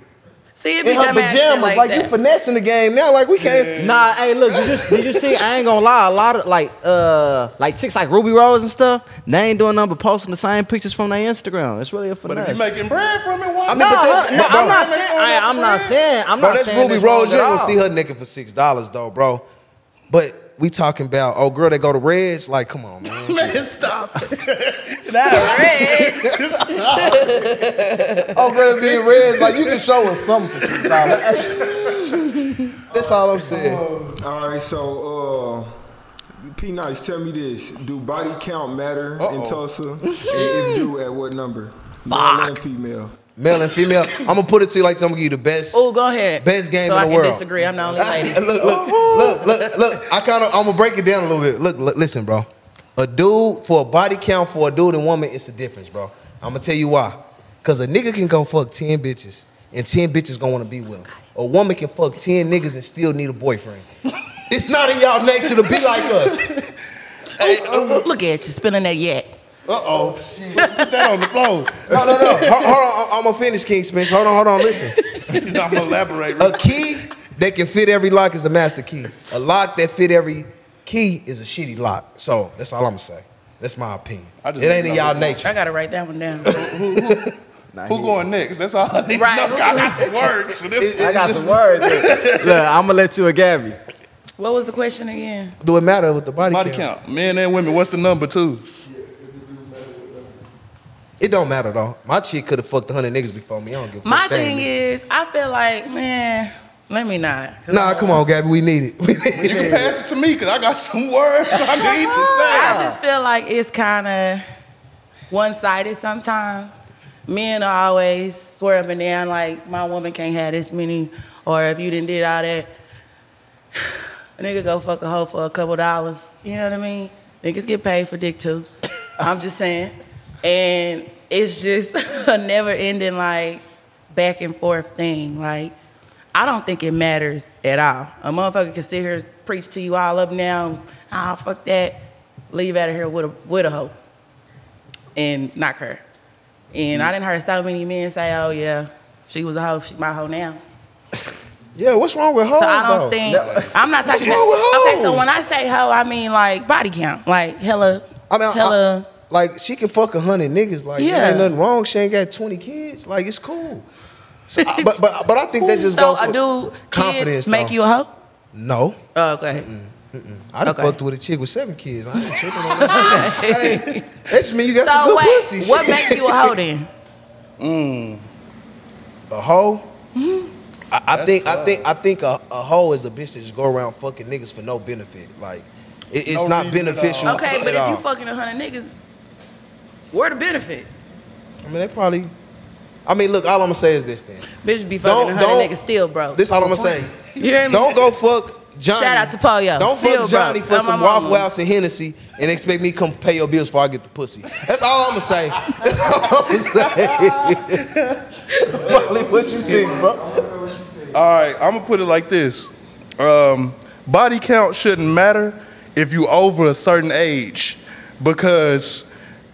See, it be in her pajamas. like, Like, you finessing the game now. Like we can't. Nah, hey, look, did you, did you see? I ain't gonna lie. A lot of like, uh, like chicks like Ruby Rose and stuff. They ain't doing nothing but posting the same pictures from their Instagram. It's really a But finesse. if you making bread from it, why? I mean, no, but that's- no, bro, I'm not saying. I, I'm not saying. I'm Bro, not that's saying Ruby it's wrong Rose. You at ain't gonna see her naked for six dollars though, bro. But we talking about oh girl they go to Reds. Like, come on, man. [laughs] Man, [laughs] stop. Not Reds [laughs] oh girl that be Reds. Like you can show us something for. That's all I'm saying. All right, so uh, P Nice, tell me this: Do body count matter in Uh-oh. Tulsa? and if do, at what number? Male and female. Male and female. I'm gonna put it to you like I'm gonna give you the best. Oh, go ahead. Best game so in I the world. disagree. I'm the only [laughs] lady. look, look, look, look, look. I kind of, I'm gonna break it down a little bit. Look, look, listen, bro. A dude for a body count for a dude and woman, it's the difference, bro. I'm gonna tell you why. Cause a nigga can go fuck ten bitches, and ten bitches gonna wanna be with him. A woman can fuck ten niggas and still need a boyfriend. [laughs] it's not in y'all nature to be like us. Look- Look at you spilling that yak. Uh oh. Put that on the floor. No, no, no. [laughs] Hold, hold on, I'm gonna finish, King Smith. Hold on, hold on. Listen. [laughs] I'm gonna elaborate. A key that can fit every lock is a master key. A lock that fit every key is a shitty lock. So that's all I'm gonna say. That's my opinion. I It ain't in know y'all nature. I gotta write that one down. [laughs] Nah, Who he- going next? That's all I need Right. to know. I got some words for this. It- I got it's some just- words. Look, look, I'm gonna let you and Gabby. what was the question again? Do it matter with the body, Body count? count. Men and women. What's the number two? It don't matter though. My chick could have fucked a hundred niggas before me. I don't give a My fuck. They thing ain't is, I feel like, man, let me not. Nah, I'm- come on, Gabby. We need it. We need You can [laughs] pass it to me because I got some words I need to [laughs] say. I just feel like it's kind of one-sided sometimes. Men are always swear up and down like my woman can't have this many, or if you didn't did all that, [sighs] a nigga go fuck a hoe for a couple dollars. You know what I mean? Niggas get paid for dick too. I'm just saying, and it's just [laughs] a never-ending like back and forth thing. Like I don't think it matters at all. A motherfucker can sit here preach to you all up down. Ah, fuck that. Leave out of here with a with a hoe. And knock her. And I didn't hear so many men say, "Oh yeah, she was a hoe, she my hoe now." [laughs] Yeah, what's wrong with hoes So I don't though? think I'm not talking What's wrong with about. Okay, so when I say hoe, I mean like body count, like hella I mean, I- hella. Like she can fuck a hundred niggas. Like yeah. Yeah. ain't nothing wrong. She ain't got twenty kids. Like it's cool. So, I- but but but I think that just so goes I do confidence. kids make though. you a hoe? no. Oh, okay. I done Okay. fucked with a chick with seven kids. I ain't tripping on that shit. [laughs] Hey, that just mean you got some good wait, pussy. what shit. make you a hoe then? [laughs] a hoe? Mm-hmm. I, I think I think I think a, a hoe is a bitch that just go around fucking niggas for no benefit. Like it, it's No not reason at beneficial. all. Okay, at but if all. you fucking a hundred niggas, where the benefit? I mean, they probably. I mean, look. All I'm gonna say is this: then Bitch be Don't- fucking a hundred don't- niggas still broke. this all I'm gonna say. [laughs] You hear me? Don't go fuck Johnny. Shout out to Poyo. Don't Still fuck Johnny broke. for I'm some my. Waffle House and Hennessy and expect me to come pay your bills before I get the pussy. That's all I'm gonna say. [laughs] That's all I'm gonna say. [laughs] Molly, what you think, bro? All right, I'm gonna put it like this: um, body count shouldn't matter if you over a certain age, because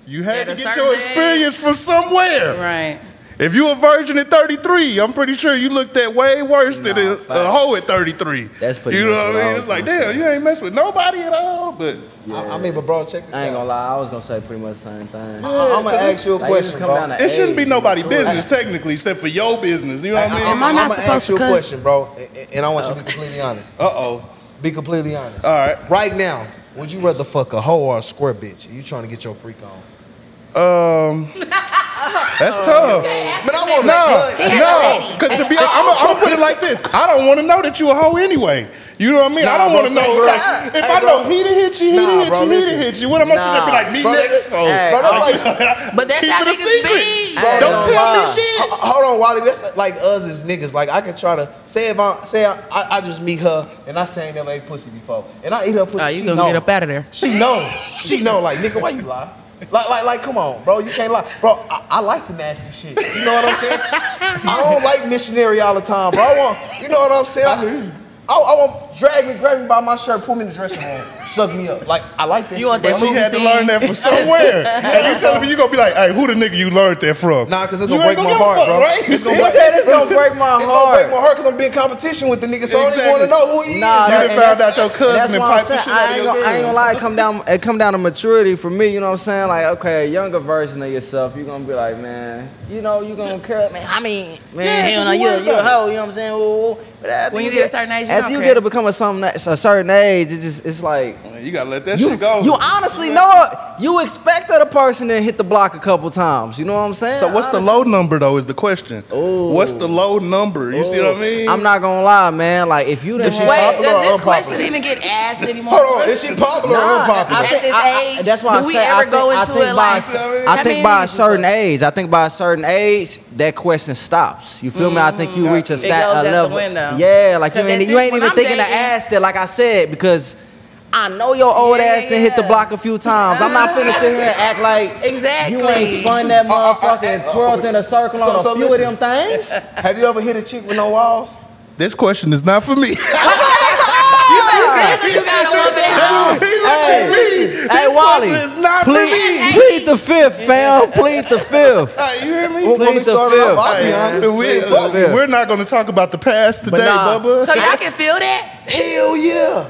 you had At to get your experience age. from somewhere. Right. If you a virgin at 33, I'm pretty sure you looked at way worse than a, a hoe at 33. That's pretty You know what what I I mean? It's like, gonna damn, say. you ain't mess with nobody at all. But I, I mean, but bro, check this I ain't out. gonna lie, I was gonna say pretty much the same thing. I, am gonna ask you a Like, it question, bro. down to it shouldn't be age, nobody maturity. business technically, except for your business. You know what I mean? Am I I'm not gonna ask you a cuss? question, bro, and, and I want you to be completely honest. Uh oh. Be completely honest. All right. Right now, would you rather fuck a hoe or a square bitch? Are You trying to get your freak on? Um, that's tough. Man, I want a No, no, because to be honest, I'm gonna I'm gonna put it like this: I don't want to know that you a hoe anyway. You know what I mean? I don't want to know. some girls- like, if Hey, I know bro. he to hit you, he Nah, to hit bro, you, he to hit you. What am I sitting there be like, me Bro, next that- for? Hey, Bro, that's like, But that's Keep how it a secret. be. Bro, Don't Don't tell lie. me shit. H- Hold on, Wallie. That's like us as niggas. Like I can try to say if I say I, I, I just meet her and I say I ain't never ate pussy before, and I eat her pussy. Oh, you she gonna know. get up out of there. She know. She know. Like nigga, why you lie? Like, like, like, come on, bro. You can't lie, bro. I, I like the nasty shit. You know what I'm saying? [laughs] I don't like missionary all the time, bro. I want, you know what I'm saying? I, I, I want drag me, grab me by my shirt, pull me in the dressing room, suck me up. Like I like that. You want shit, that bro. She movie had to scene. learn that from somewhere. [laughs] and you telling me you gonna be like, hey, who the nigga you learned that from? Nah, cause it's gonna break ain't my give a heart, fuck, bro. Right? It's gonna He break, said it's gonna break my heart. [laughs] It's gonna break my heart because I'm being competition with the nigga, so I don't even want to know who he Nah, is. You done and found that's- out your cousin that's and what I'm piped the saying. shit out I of ain't your gonna, I ain't girl. gonna lie, it come down, it come down to maturity for me. You know what I'm saying? Like, okay, a younger version of yourself, you're gonna be like, man, you know, you're gonna care, man. I mean, man, Yeah, hell no, you you're, worry you're a about hoe. You know what I'm saying? Ooh, ooh. But after When you get a certain age, you after don't you get to become a some a certain age, it just it's like. You gotta let that You, shit go. you honestly know it. You expected a person to hit the block a couple times. You know what I'm saying? so what's the Honestly. low number though? Is the question. Ooh. What's the low number? You see what I mean? I'm not gonna lie, man. Like if you done she had- Wait, Popular or does this unpopular? question even get asked anymore? Hold on, is she popular or Nah, unpopular? I At think- this I- I- age, that's why do I we say, ever I go think, into I think it by, like, I think by a certain fuck? age, I think by a certain age, that question stops. You feel me? I think you mm. reach a, stat, goes a out the level. window. Yeah, like you 'Cause ain't, you ain't even thinking to ask that, like I said, because I know your old Yeah, ass yeah, done hit the block a few times. I'm not finna sit here and act like Exactly. you ain't spun that Uh, uh, uh, motherfucker and uh, twirled in a circle so- on a so few listen. of them things. [laughs] Have you ever hit a chick with no walls? this question is not for me. [laughs] You gotta want that. he looked at me. Hey, This Wallie, question is not for plead, me. plead the fifth, fam. Plead the fifth. Hey, you hear me? Well, we Plead the started fifth. off, I'll be Hey, honest. we, shit, fuck fifth. we're not going to talk about the past today, nah. Bubba. So y'all can feel that? Hell yeah.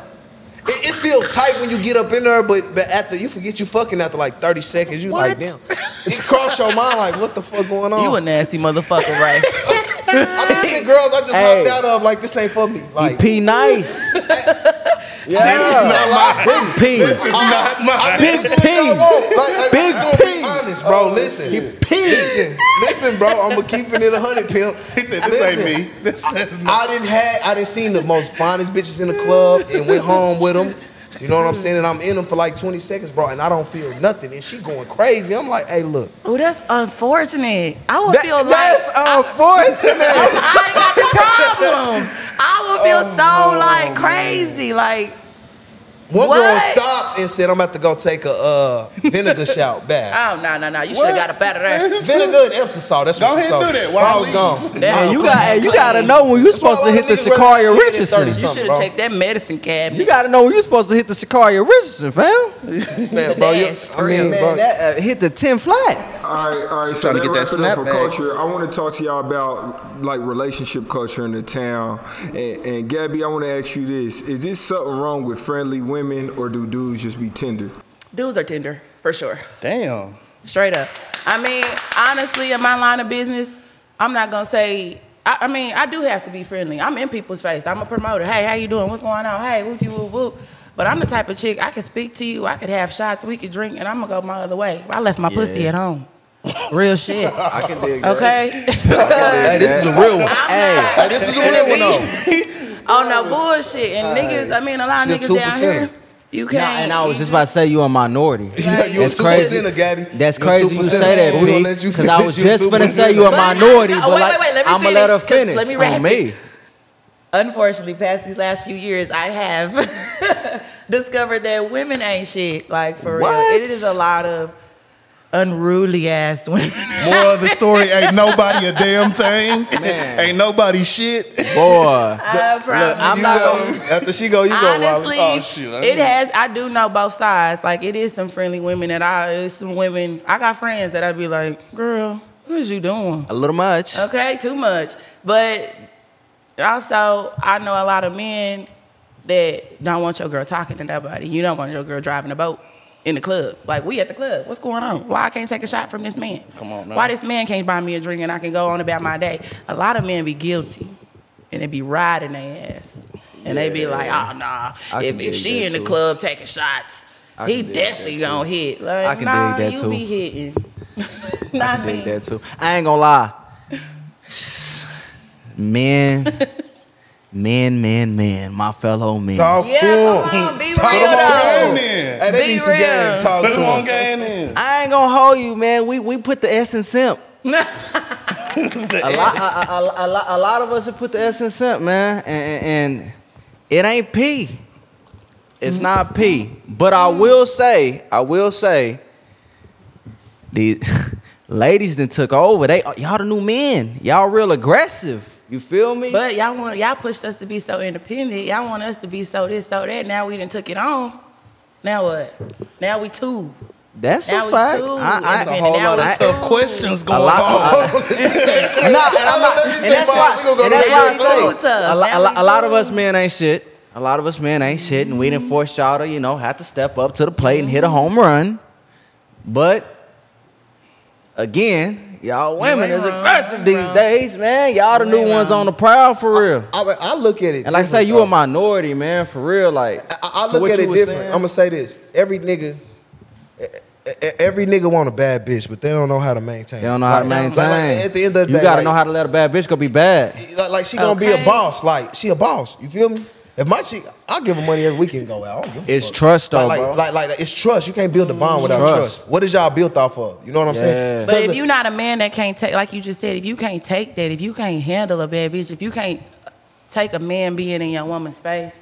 It, it feels tight when you get up in there, but, but after you forget you fucking after like 30 seconds, you like, damn. It cross your mind like, what the fuck going on? You a nasty motherfucker, right? [laughs] I mean, even girls I just Hey. hopped out of like this ain't for me. Like, P nice. [laughs] yeah, not like, bro, P. This is not mine. Big listen what y'all P. want. Like, like, Big I'm just gonna P. be honest, bro. Listen, P. listen, listen, bro. I'm gonna keep it in a hundred, pimp. He said, this Listen, ain't me. This is not. I didn't had I didn't seen the most finest bitches in the club and went home with them. You know what I'm hmm. saying? And I'm in them for like 20 seconds, bro, and I don't feel nothing. And she going crazy. I'm like, hey, look. Oh, that's unfortunate. I would That- feel like that's unfortunate. [laughs] I ain't got the problems. I would feel [laughs] oh, so Oh, like crazy, like One girl stopped and said, I'm about to go take a uh, vinegar [laughs] shout bath. oh no no no, you should have got a out of there. [laughs] Vinegar and Epsom salt. That's what Go she ahead and do that While while I I was leave. gone. That- And you got, and you clean. got to know when you're supposed to hit the niggas Sha'Carri hit it at Richardson. You should have checked that medicine cabinet. You got to know when you're supposed to hit the Sha'Carri Richardson, fam. Man, bro, you, That's I mean, real. bro, that, uh, hit the 10 flat. All right, all right. So Trying to that get that wrapping up for snapback. culture. I want to talk to y'all about like relationship culture in the town. And, and Gabby, I want to ask you this: Is this something wrong with friendly women, or do dudes just be tender? Dudes are tender. for sure. Damn. Straight up. I mean, honestly, in my line of business, I'm not gonna say. I, I mean, I do have to be friendly. I'm in people's face. I'm a promoter. Hey, how you doing? What's going on? Hey, whoop you whoop whoop. But I'm the type of chick I could speak to you. I could have shots. We could drink, and I'm gonna go my other way. I left my pussy at home. Real shit. [laughs] I can dig that. Okay. [laughs] Hey, this is a real one. Hey, Hey, this is a real one though. [laughs] oh no bullshit. And niggas, I mean, a lot of She a niggas down here, you can't. and I was just about to say you a minority. Yeah, you a two crazy. percenter, Gabby. That's You a crazy you 2%er. say that, But B. Because I was finish. You a just finna say you a But I- minority, oh, but wait, like, wait, wait, let me I'm gonna let her finish let me on wrap me. it. unfortunately, past these last few years, I have discovered that women ain't shit. Like for real, it is a lot of unruly ass women. More of the story [laughs] ain't nobody a damn thing. Man. ain't nobody shit. Boy, [laughs] I promise. I'm You not go- gonna- After she go, you go. Wallie. Honestly, Oh, shit, it know. has. I do know both sides. Like it is some friendly women that I. It's some women. I got friends that I'd be like, "Girl, what is you doing?" a little much. Okay, too much. But also, I know a lot of men that don't want your girl talking to nobody. You don't want your girl driving a boat in the club. Like, we at the club. What's going on? Why I can't take a shot from this man? Come on now. Why this man can't buy me a drink and I can go on about my day? A lot of men be guilty and they be riding their ass. And they be like, oh, nah, I if, if she that in the too. club taking shots, I he dig that definitely gonna hit. Like, I can dig nah, that you too. be hitting. [laughs] I can me. dig that too. I ain't gonna lie. [laughs] Men, men, men, men, my fellow men. Talk Yeah, to him. on, be Talk real to though. him. then. Hey, they Be need some real. game. Talk Put to him on game [laughs] in. I ain't gonna hold you, man. We we put the S in simp. [laughs] a, lot, a, a, a, lot, a lot of us have put the S in simp, man, and, and it ain't P. It's not P. But I will say, I will say, the [laughs] ladies then took over. They y'all the new men. Y'all real aggressive. You feel me? But y'all want y'all pushed us to be so independent. Y'all want us to be so this, so that. Now we done took it on. Now what? Now we two. That's Now a we fact. two. I, I, That's a whole lot we of two. tough questions going lot- on. Uh, [laughs] [laughs] no, and I'm not, and that's why, and that's why I say a, lo- a, a lot of us men ain't shit. A lot of us men ain't shit, and we didn't force y'all to, you know, have to step up to the plate and hit a mm-hmm. home run. But again, y'all women is aggressive these ain't wrong. days, man. Y'all the You new ones wrong. on the prowl for real. I, I look at it. And like I say, different, you a minority, man, for real. Like I, I look at it different. saying. I'm gonna say this: every nigga, every nigga want a bad bitch, but they don't know how to maintain. They don't know how to maintain. Like, like, at the end of the you day, gotta like, know how to let a bad bitch go be bad. Like, like she gonna be a boss. Like she a boss. You feel me? If my chick, I'll give her money every weekend and go out. I don't give It's fuck. trust, though, like, bro. Like, like, like, it's trust. You can't build a bond without trust. trust. What is y'all built off of? You know what I'm Yeah. saying? But if you're not a man that can't take, like you just said, if you can't take that, if you can't handle a bad bitch, if you can't take a man being in your woman's face,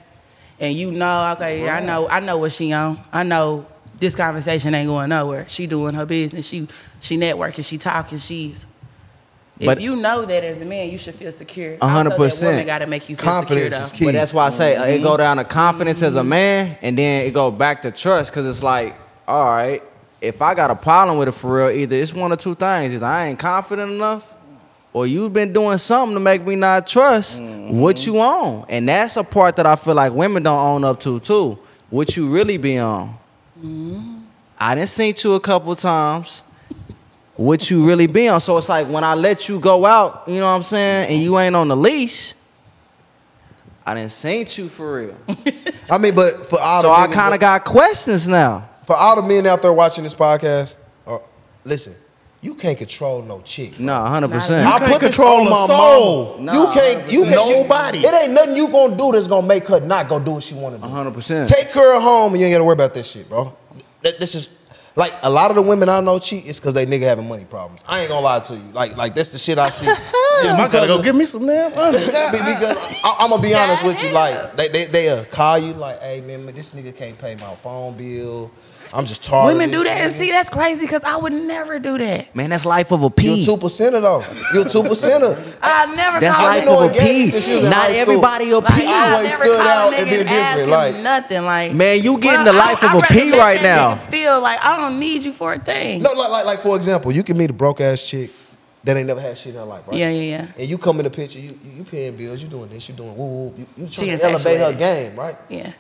and you know, okay, I know, I know what she on. I know this conversation ain't going nowhere. She doing her business. She she networking. She talking. She's. If But- you know that as a man, you should feel secure. A hundred percent. woman got to make you feel confidence secure. is key. But that's why I say uh, it go mm-hmm. down to confidence as a mm-hmm. man, and then it go back to trust, cause it's like, all right, if I got a problem with it for real, either it's one or two things: either I ain't confident enough, or you've been doing something to make me not trust what mm-hmm. you own, and that's a part that I feel like women don't own up to too. What you really be on. I didn't seen you a couple times. What you really be on. So it's like when I let you go out, you know what I'm saying, and you ain't on the leash. I didn't seen you for real. [laughs] I mean, but for all so the I kind of got questions now. for all the men out there watching this podcast, uh, listen, you can't control no chick. No, 100%. I can't put this control on my soul. mama. you can't. You can't. Nobody. It ain't nothing you gonna do that's gonna make her not go do what she want to do. 100%. Take her home and you ain't gotta worry about this shit, bro. This is like a lot of the women I know cheat is because they nigga having money problems. I ain't gonna lie to you. Like, like that's the shit I see. [laughs] Yeah, I gotta go get me some damn [laughs] money. Be- because I, am gonna be honest with you, like they they they uh, call you like, hey man, this nigga can't pay my phone bill. I'm just tired. Women do that, and see, that's crazy because I would never do that. Man, that's life of a You a P. two percenter though. You a two percenter. [laughs] I never. That's called I've life been you- of a Gabby P. since she was Not everybody a Like, P. I always never stood call out a and nigga been different, like- nothing. Like, Man, you getting the life I- of I'd a rather P let right that now. Feel like I don't need you for a thing. No, like, like like for example, you can meet a broke ass chick that ain't never had shit in her life, right? Yeah, yeah, yeah. And you come in the picture, you you, you paying bills, you doing this, you doing woo woo, you, you She trying to elevate her game, right? Yeah.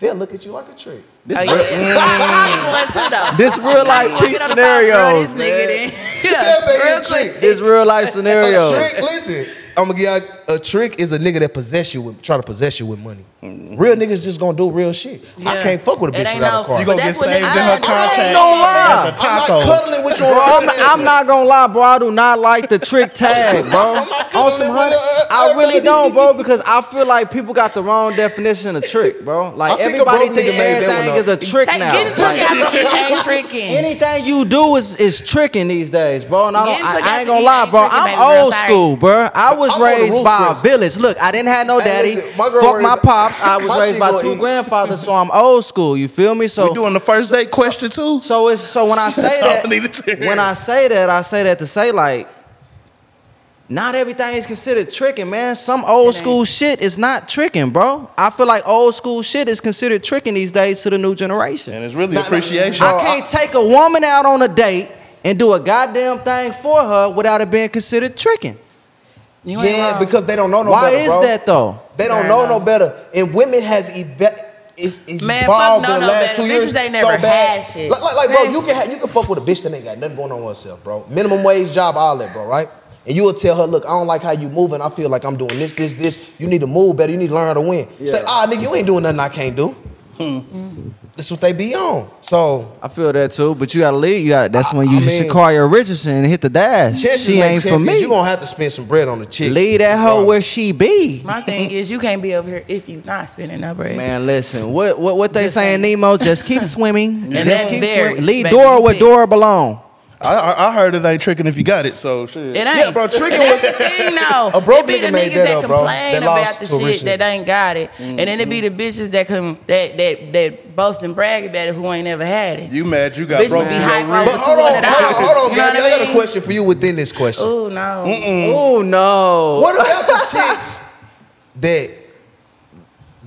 They'll look at you like a trick. Oh, yeah. Mm. [laughs] I ain't one too, though. This real life Walking peace on the phone, bro, scenarios, This nigga man. then. They'll Yeah, say real you're a quick. trick. This real life [laughs] scenario. Trick, listen, I'm gonna give you a trick is a nigga that possess you with try to possess you with money. Real niggas just gonna do real shit. I can't fuck with a bitch without no- a car. You gonna get that's what saved in her I- I ain't contact gonna lie. as a I'm not cuddling with you Bro, I'm. I'm not gonna lie, bro. I do not like the trick [laughs] tag, bro. I'm On some cuddling honey, I really don't, bro, because I feel like people got the wrong definition of trick, bro. Like I think a everybody broke think nigga made that everything is a trick now. get Like, together. [laughs] It ain't tricking. anything you do is is tricking these days, bro. And I, don't, I, I ain't gonna lie, bro. I'm old school, bro. I was I'm on the raised by a Chris. village. Look, I didn't have no Hey, daddy. listen, my girl Fuck raised- my pops. I was My raised by two eat- grandfathers, so I'm old school. You feel me? So We doing the first date question too. So it's so when I [laughs] say That's all I that, when I say that, I say that to say like, not everything is considered tricking, man. Some old school shit is not tricking, bro. I feel like old school shit is considered tricking these days to the new generation. And it's really Nah, nah, appreciation. nah. I can't take a woman out on a date and do a goddamn thing for her without it being considered tricking. You Yeah, wrong. because they don't know no Why better, Why is bro. that though? They don't Fair know no better. And women has eva- is, is Man, evolved fuck in no, the no last better. two years Bitches ain't so never bad. had shit. Like, like, like, bro, you can ha- you can fuck with a bitch that ain't got nothing going on with herself, bro. Minimum wage job, all that, bro, right? And you will tell her, look, I don't like how you moving. I feel like I'm doing this, this, this. You need to move better. You need to learn how to win. Say, ah, nigga, you ain't doing nothing I can't do. That's what they be on. So I feel that too, but you gotta leave. You got that's when you I mean- Sha'Carri Richardson and hit the dash. she ain't for me. You gonna have to spend some bread on the chick. Leave that hoe where she be. My thing is, you can't be over here if you not spending that bread. Man, listen, what what what they Just saying, saying. Nemo? Just keep swimming. [laughs] And just keep varies, swimming. Leave baby. Dora where pick. Dora belong. I, I I heard it ain't tricking if you got it. So shit. It ain't. Yeah, bro, tricking was- the thing, though. A broke be nigga the made niggas that that up, bro. complain That about the to shit that ain't got it, and then it be mm-hmm. the bitches that come that that that boast and brag about it who ain't never had it. You mad you got Bitches broke be hype over. But hold on, hold on, hold on, You Gabby. I I got a question for you within this question. Oh no. Oh no. What about the [laughs] chicks that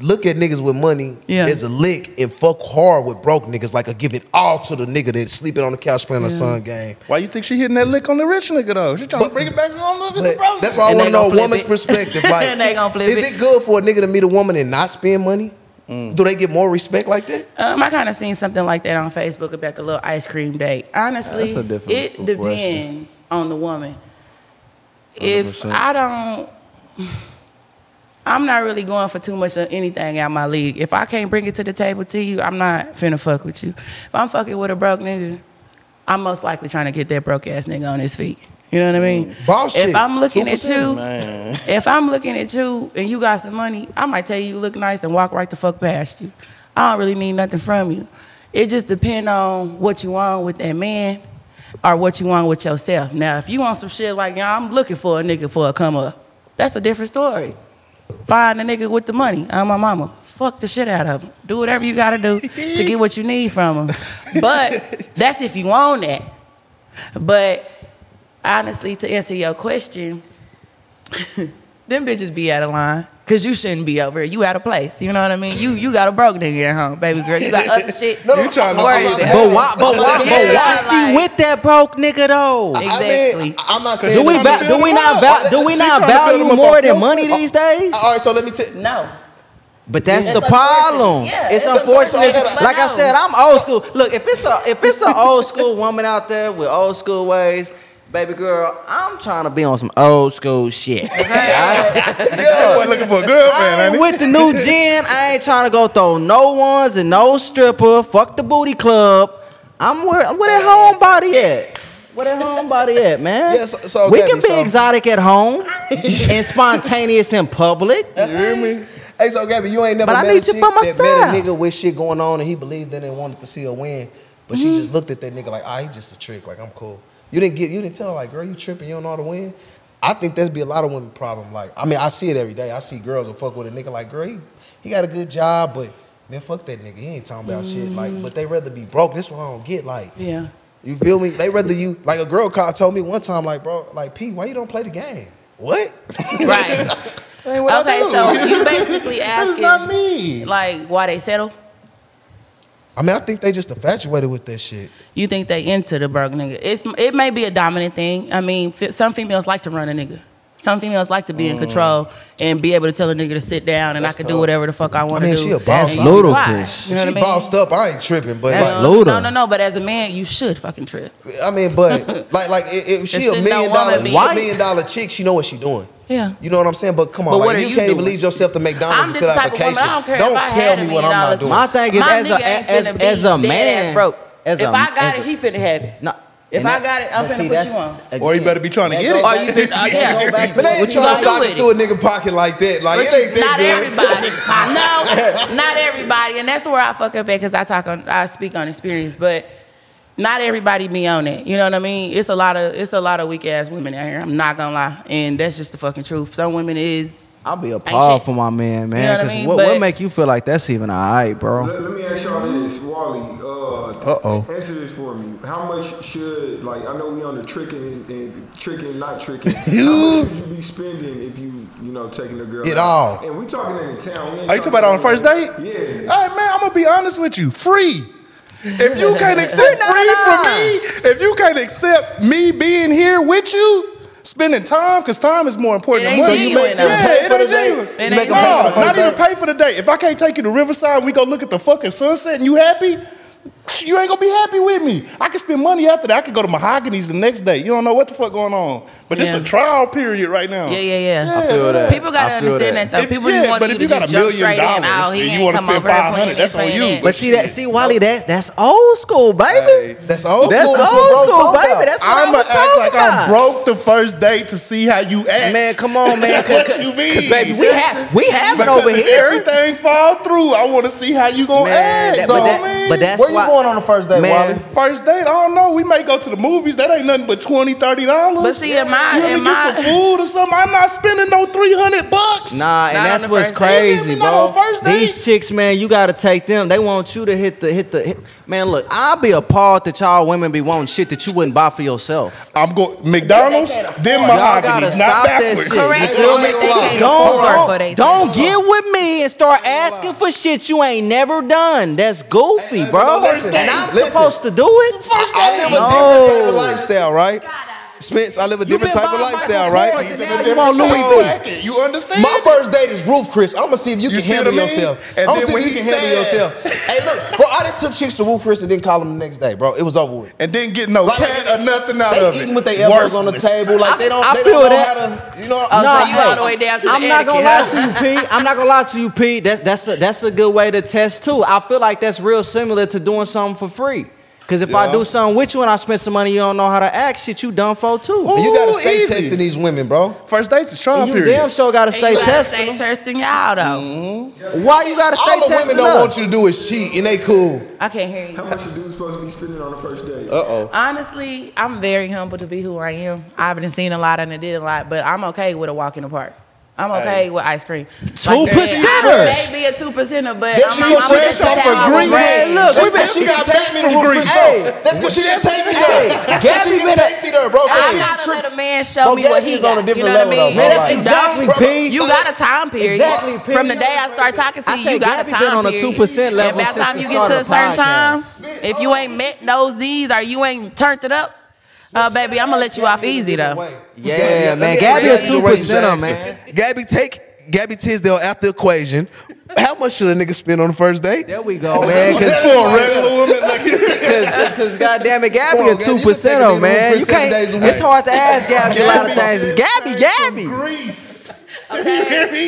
look at niggas with money Yeah. as a lick and fuck hard with broke niggas like a give it all to the nigga that's sleeping on the couch playing a son game? Why you think she hitting that lick on the rich nigga though? She trying to bring it back home to the But broke. that's why I want to know a woman's it. perspective. [laughs] Like, And they gonna flip is it. it good for a nigga to meet a woman and not spend money? Mm. Do they get more respect like that? Um, I kind of seen something like that on Facebook about the little ice cream date. Honestly, That's a different it question. depends on the woman. If 100%. I don't, I'm not really going for too much of anything out my league. If I can't bring it to the table to you, I'm not finna fuck with you. If I'm fucking with a broke nigga, I'm most likely trying to get that broke ass nigga on his feet. You know what I mean? Mm. Boss if shit. I'm looking at you, man. [laughs] if I'm looking at you and you got some money, I might tell you you look nice and walk right the fuck past you. I don't really need nothing from you. It just depend on what you want with that man or what you want with yourself. Now, if you want some shit like, yeah, I'm looking for a nigga for a come up, that's a different story. Find a nigga with the money. I'm my mama. Fuck the shit out of him. Do whatever you gotta do to get what you need from him. But that's if you want that. But honestly, to answer your question, [laughs] them bitches be out of line. Cause you shouldn't be over here. You out of place. You know what I mean? You you got a broke nigga at home, baby girl. You got other [laughs] shit. No, no, You trying to- worry about. But why? But why? But Yeah, why she like- with that broke nigga though? I Exactly. mean, I'm not saying Do we va- do we not Why- va- do we she not trying to build value more than money foot. these uh, days? All right, so let me tell. No. But that's That's the problem. Yeah, it's it's unfortunate. unfortunate. Like I said. I'm old school. Look, if it's a if it's an old school woman out there with old school ways, baby girl, I'm trying to be on some old school shit. [laughs] Yeah, boy looking for a girlfriend, I ain't ain't with the new [laughs] gen. I ain't trying to go throw no ones and no stripper. Fuck the booty club. I'm where where that homebody at? Where that homebody at, man? Yeah, so- so, we Gabby, can be so- exotic at home [laughs] and spontaneous in public. You hear me? Hey, so Gabby, you ain't never But met a need you chick for that met a nigga with shit going on and he believed in it and wanted to see her win, but she just looked at that nigga like, ah, he just a trick. Like I'm cool. You didn't get, you didn't tell her like, girl, you tripping, you don't know how to win. I think that's be a lot of women problem. Like, I mean, I see it every day. I see girls will fuck with a nigga like, girl, he, he got a good job, but man, fuck that nigga. He ain't talking about shit. Like, but they rather be broke. This what I don't get. Like, Yeah. you feel me? They rather you like a girl called told me one time, like, bro, like P, why you don't play the game? What? Right. [laughs] Ain't what okay, do. so you basically [laughs] That is not asking me. like why they settle? I mean, I think they just infatuated with that shit. You think they into the broke nigga? It's it may be a dominant thing. I mean, some females like to run a nigga. Some females like to be in control and be able to tell a nigga to sit down, and I can do whatever the fuck I want to mean, do. she a boss. and That's you be quiet. ludicrous. You know she what I mean? bossed up. I ain't tripping, but That's like, No, No, no, no. But as a man, you should fucking trip. I mean, but [laughs] like, like if if she a shit million don't dollar, wanna be- she a million dollar chick, she know what she doing. Yeah. You know what I'm saying? But come on, But like, what you are you can't even doing? lead yourself to McDonald's I'm to this fill out type of woman. application. I don't care Don't if I tell had a me what million I'm not dollars. doing. My thing is My as a nigga ain't as, finna as be a dead man, ass broke. As if a- I got as it, a- he finna have it. No. If and I got it, I'm but finna see, put you on. Or you better be trying to get it. Or back- you finna, uh, yeah. go back to But they ain't What you trying gonna to do sock with into a nigga pocket like that. Like it ain't that not good. everybody. [laughs] no, not everybody, and that's where I fuck up at because I talk on, I speak on experience, but not everybody be on it. You know what I mean? It's a lot of it's a lot of weak ass women out here. I'm not gonna lie, and that's just the fucking truth. Some women is I'll be appalled shit. for my man, man. You know what I 'cause mean? what, But- what make you feel like that's even alright, bro? Let, let me ask y'all this, Wallie. Uh, Uh-oh. Answer this for me. How much should like I know we on the tricking and tricking, not tricking. [laughs] how much should you be spending if you you know taking a girl? It out? all. And we talking in the town. Are oh, you talking about on the first date? Yeah. Hey man, I'm gonna be honest with you. Free. If you can't [laughs] accept No, free no, from me, if you can't accept me being here with you, spending time, because time is more important It than money. So you genuine, make them though. Yeah, pay it for the ain't date. genuine. You It make ain't them pay No, for the not even pay for the day. If I can't take you to Riverside and we go look at the fucking sunset and you happy, you ain't gonna be happy with me. I can spend money after that. I could go to Mahogany's the next day. You don't know what the fuck going on. But this Yeah. a trial period right now. yeah, yeah, yeah. I feel that. People gotta feel understand that. that, though. If- People yeah, just want but you if to you got just a jump million straight in. dollars Oh, he and you wanna come spend 500, that's this, on you. that. But see that, see Wallie, that that's old school, baby. Hey. That's old That's school. That's old what school, baby. about. That's what I I'ma was act talking like about. I'm broke the first date to see how you act. Man, come on, man. Cause, [laughs] What you mean? Cause baby, we have we have it over here. Everything fall through. I want to see how you gonna act. but, that- man, but that's Where you why, going on the first date, Man, Wallie? First date, I don't know. We may go to the movies. That ain't nothing but 20 dollars. But see, in my- you let me in get my- some food or something. I'm not spending no three hundred bucks. Nah, and Not that's what's crazy, bro. on first date. These chicks, man, you gotta take them. They want you to hit the hit the hit. Man, look, I'll be appalled that y'all women be wanting shit that you wouldn't buy for yourself. I'm going McDonald's, They can't then afford. Y'all gotta Mahogany's, stop not that backwards. shit. Correct. That's You what I they can't. Don't afford don't, for they don't get with me and start asking for shit you ain't never done. That's goofy, Hey, hey, bro. no, listen, and I'm listen. supposed to do it. I live a different type of lifestyle, right? Spence, I live a different type of lifestyle, Michael right? Kors and now Different you want type Louis of V. You understand? My first date is Ruth Chris. I'm gonna see if you can You see handle I mean? yourself. And I'm then gonna see when if you he can handle said- yourself. Hey, look, bro, I done took chicks to Ruth Chris, and didn't call them the next day, bro. It was over with. and didn't get no Like, cat like, or nothing out they of it. eating with their elbows on the table, like they don't, I they feel don't know that. how to, you know. Nah, so you hey, all the way down to the I'm not gonna lie to you, Pete. I'm not gonna lie to you, Pete. That's that's a, that's a good way to test too. I feel like that's real similar to doing something for free. Cause if I do something with you and I spend some money, you don't know how to act. Shit, you done for too. Ooh. you gotta stay easy. testing these women, bro. First dates is trial you period. damn sure gotta stay you gotta testing. stay testing y'all though. Why you gotta stay All the women testing don't us? want you to do is cheat, and they cool. I can't hear you. How much a dude supposed to be spending on the first date? Uh oh. Honestly, I'm very humble to be who I am. I haven't seen a lot and I did a lot, but I'm okay with a walk in the park. I'm okay with ice cream. Two percenters. Maybe a two percenter, but That's I'm, she I'm, was I'm fresh just off saying of I'm Greece. raised. Man, look, That's we been- she didn't take me to from roof, Greece. Hey, That's because she didn't take me Hey, there. That's because she didn't take me there, bro. So I gotta let a man show Bro, me what Gabby's he on a different you know level, what I though. Man, that's exactly P. You got a time period. Exactly, P. From the day I start talking to I you, say you got a Gabby time been on a 2% level And by the time you get to a certain time, if you ain't met those D's or you ain't turned it up, uh, baby, I'm gonna let you off easy though. Yeah, let man. Gabby a two raise your percenter, accent. man. Gabby, take Gabby Tisdale out the equation. How much should a nigga spend on the first date? There we go, man. [laughs] Cause, For a regular woman, like, [laughs] cause, cause goddamn it, Gabby on, a two you can take a nigga percenter, man. You Chris seven days a can't. It's hard to ask Gabby a lot of things. Gabby, Gabby. Grease. You hear me?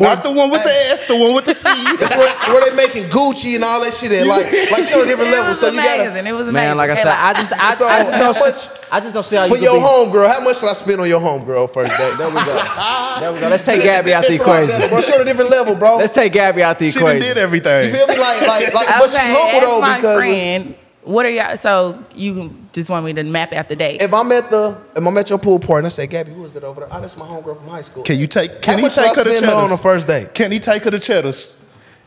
Not the one with the S, the one with the C. [laughs] That's where, where they making Gucci and all that shit at. Like, like she on a different It level. was So you gotta amazing. It was amazing. Man, like I said, I just, [laughs] I, So, I just how don't, much I just don't see how you for your could be. homegirl? How much should I spend on your homegirl first date? There we go. [laughs] There we go. Let's take Gabby out the It's a lot equation. bro. She on a different level, bro. Let's take Gabby out the She done equation. did everything. You feel me? Like, like, like. But she okay, humble though because friend. What are y'all? So you just want me to map out the date? if I'm at the, if I'm at your pool party and I say, Gabby, who is that over there? Oh, that's my homegirl from high school. Can you take? Can How he take her to spend on the first date? Can he take her to Cheddar's?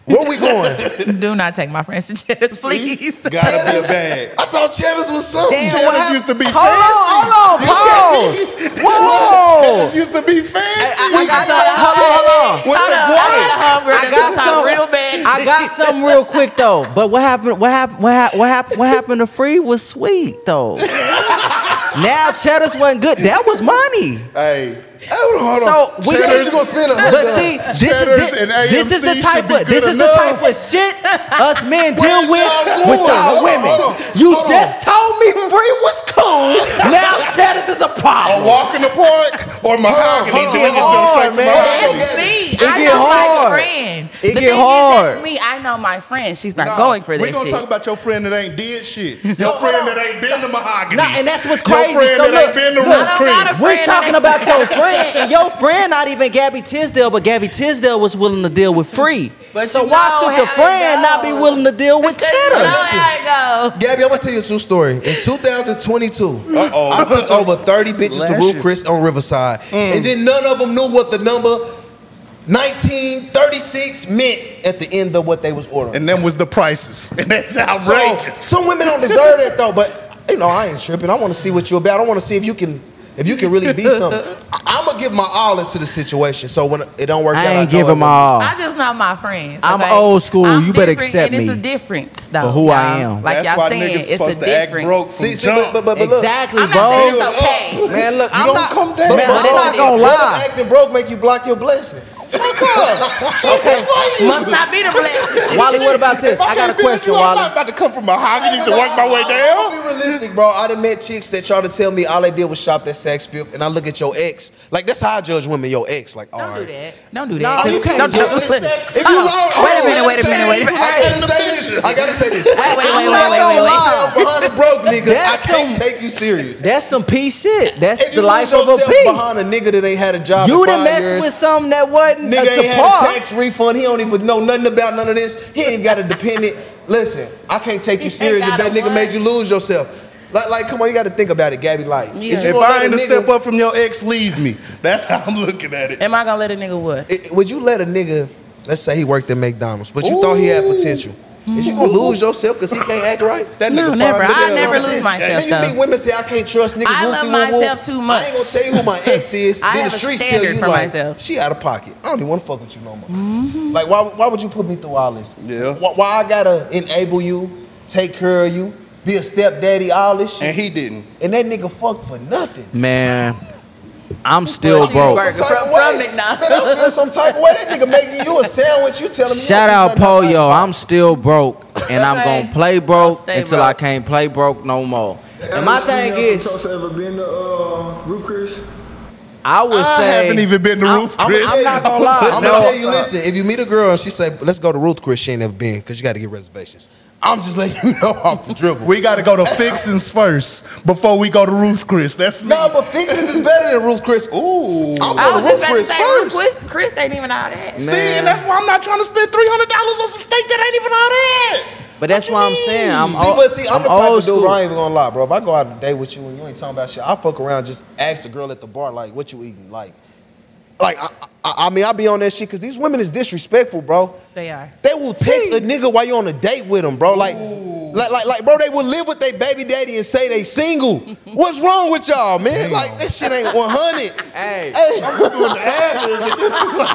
Where we going? [laughs] Do not take my friends to Cheddar's, please. Gotta be a bag. I thought Cheddar's was something. Damn, Cheddar's what happened? used to be Hold on, hold on, [laughs] pause. Whoa. Cheddar's used to be fancy. I, I got some, hold on, hold on. With Hold the on. I got a I got gonna some- real bad. I I got something real quick though. But what happened? What happened? What happened? What happened? What happened to free was sweet though. [laughs] now Cheddar's wasn't good. That was money. Hey, Hold on, hold So we Cheddars, you gonna spend a But see, this is, this, this is the type of this good is the type of shit us men deal with y'all with going? y'all Hold on, women. hold on, You hold on. just told me free was cool. Now Cheddar's is a problem. a problem. walk in the park or mahogany? hold on, Then it hold goes on, straight to man. mahogany. That's me. It I get know hard. my friend. It the get thing hard. Is, that's me. I know my friend. She's not Nah, going for this. we that gonna shit. talk about your friend that ain't did shit. Your So, friend that ain't been to mahogany. Nah, and that's what's Your crazy. friend So that look, ain't been to look, Ruth Chris. We're talking about your [laughs] friend, and your friend not even Gabby Tisdale, but Gabby Tisdale was willing to deal with free. But so why know should the friend not be willing to deal with Because you know Cheddar? how it. Gabby, I'm gonna tell you a true story. In 2022, Uh-oh. I took over 30 bitches to Last Ruth year. Chris on Riverside, mm. and then none of them knew what the number 1936 meant at the end of what they was ordering. And them was the prices. [laughs] And that's So, outrageous. some women don't deserve that though, but you know, I ain't tripping. I want to see what you're about. I want to see if you can if you can really be [laughs] something. I, am gonna give my all into the situation. So when it don't work out, I ain't know giving it my all. I just know my friends. I'm okay? old school. I'm You better different, accept and me It's a difference, though. for who I y'all. am. Like that's y'all why saying, niggas it's supposed a to act difference. broke from See, see, but, but, but look, Exactly, I'm bro. not it's okay. Oh, man, look, You I'm don't not. come down. Man, but I'm not gonna What lie. acting broke make you block your blessing? okay. [laughs] Must not be the blessing. Wallie, what about this? I I got a can't question, you, I'm Wallie. not about to come from mahogany to work my way I'll down. Be realistic, bro. I done met chicks that try to tell me all they did was shop at Saks Fifth, and I look at your ex. Like that's how I judge women. Your ex, like, all Don't right. do that. Don't do No, that. you can't Don't do Look, that. listen, if you Hold on. long, Wait a minute, wait a minute, wait a minute. I gotta say this. I gotta say this. Wait, wait, wait, I'm wait, not wait, wait, wait. Behind a broke nigga, I can't some- take you serious. That's some P shit. That's If the life of a yourself P. behind a nigga that ain't had a job, You done messed years, with something that wasn't Nigga up ain't had a tax refund. He don't even know nothing about none of this. He ain't got a dependent. Listen, I can't take you serious if that nigga what? made you lose yourself. Like, like, come on, you got to think about it, Gabby. Like, Yeah. you If gonna I let ain't a to nigga, step up from your ex, leave me. That's how I'm looking at it. Am I gonna let a nigga what? i- would you let a nigga? Let's say he worked at McDonald's, but you thought he had potential. Is you mm. gonna lose yourself because he can't act right? That No, nigga never. fine I never hell. lose myself, Then you though. meet women say I can't trust niggas. I love whoop-de-whoop-whoop." myself too much. I ain't gonna tell you who my ex is. [laughs] I then have the a streets tell standard you for like myself. she out of pocket. I don't even want to fuck with you no more. Mm-hmm. Like why? Why would you put me through all this? Yeah. Why, why I gotta enable you, take care of you, be a stepdaddy, all this shit, And he didn't. and that nigga fucked for nothing. Man, I'm still But you feel broke. some type From- of way. from McDonald's. Man, I feel some type of way. That nigga making you a sandwich. You telling me? Shout out think Polio. I'm still broke, and I'm Okay. gonna play I'll broke until I can't play broke no more. And my thing is, Tulsa ever been to uh, Ruth Chris? I would I say haven't even been to I'm- Roof I'm, Chris. I'm not gonna [laughs] lie. I'm No. gonna tell you. Listen, if you meet a girl and she say, "Let's go to Ruth Chris," she ain't never been because you got to get reservations. I'm just letting you know off the dribble. We got to go to Fixins first before we go to Ruth Chris. That's me. no, but Fixins is better than Ruth Chris. Ooh. I'm I going was to just Ruth about to Chris say, first. Chris, Chris ain't even all that. See, and that's why I'm not trying to spend three hundred dollars on some steak that ain't even all that. But that's why I'm saying I'm See, old, but see, I'm, the type of dude. school. I ain't even gonna lie, bro. If I go out on a date with you and you ain't talking about shit, I fuck around. Just ask the girl at the bar, like, "What you eating?" Like, like I, I, I mean, I be on that shit because these women is disrespectful, bro. They are. They will text a nigga while you're on a date with them, bro. Like, like, like, like, bro, they will live with their baby daddy and say they single. [laughs] What's wrong with y'all, man? Like, this shit ain't 100. Hey, Hey, I'm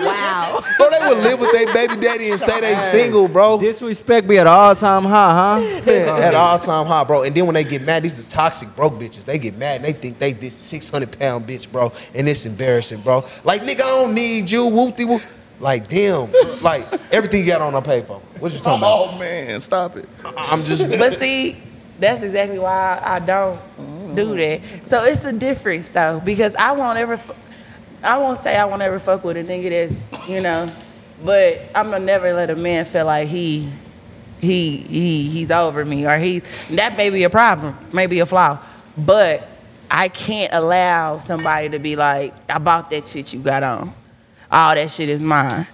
Wow. [laughs] bro, they will live with their baby daddy and say they single, bro. disrespect be at all time high, huh? Man, at all time high, bro. And then when they get mad, these are toxic broke bitches. They get mad and they think they this 600 pound bitch, bro. And it's embarrassing, bro. Like, nigga, I don't need you, whoop-de whoop. Like, damn. Like, everything you got on, I pay for. What you talking about? Oh man, stop it. I'm just. [laughs] But see, that's exactly why I don't do mm-hmm. that. So it's the difference though, because I won't ever, I won't say I won't ever fuck with a nigga that's, you know, but I'm gonna never let a man feel like he, he, he, he's over me or he's that may be a problem, maybe a flaw, but I can't allow somebody to be like, I bought that shit you got on, all that shit is mine.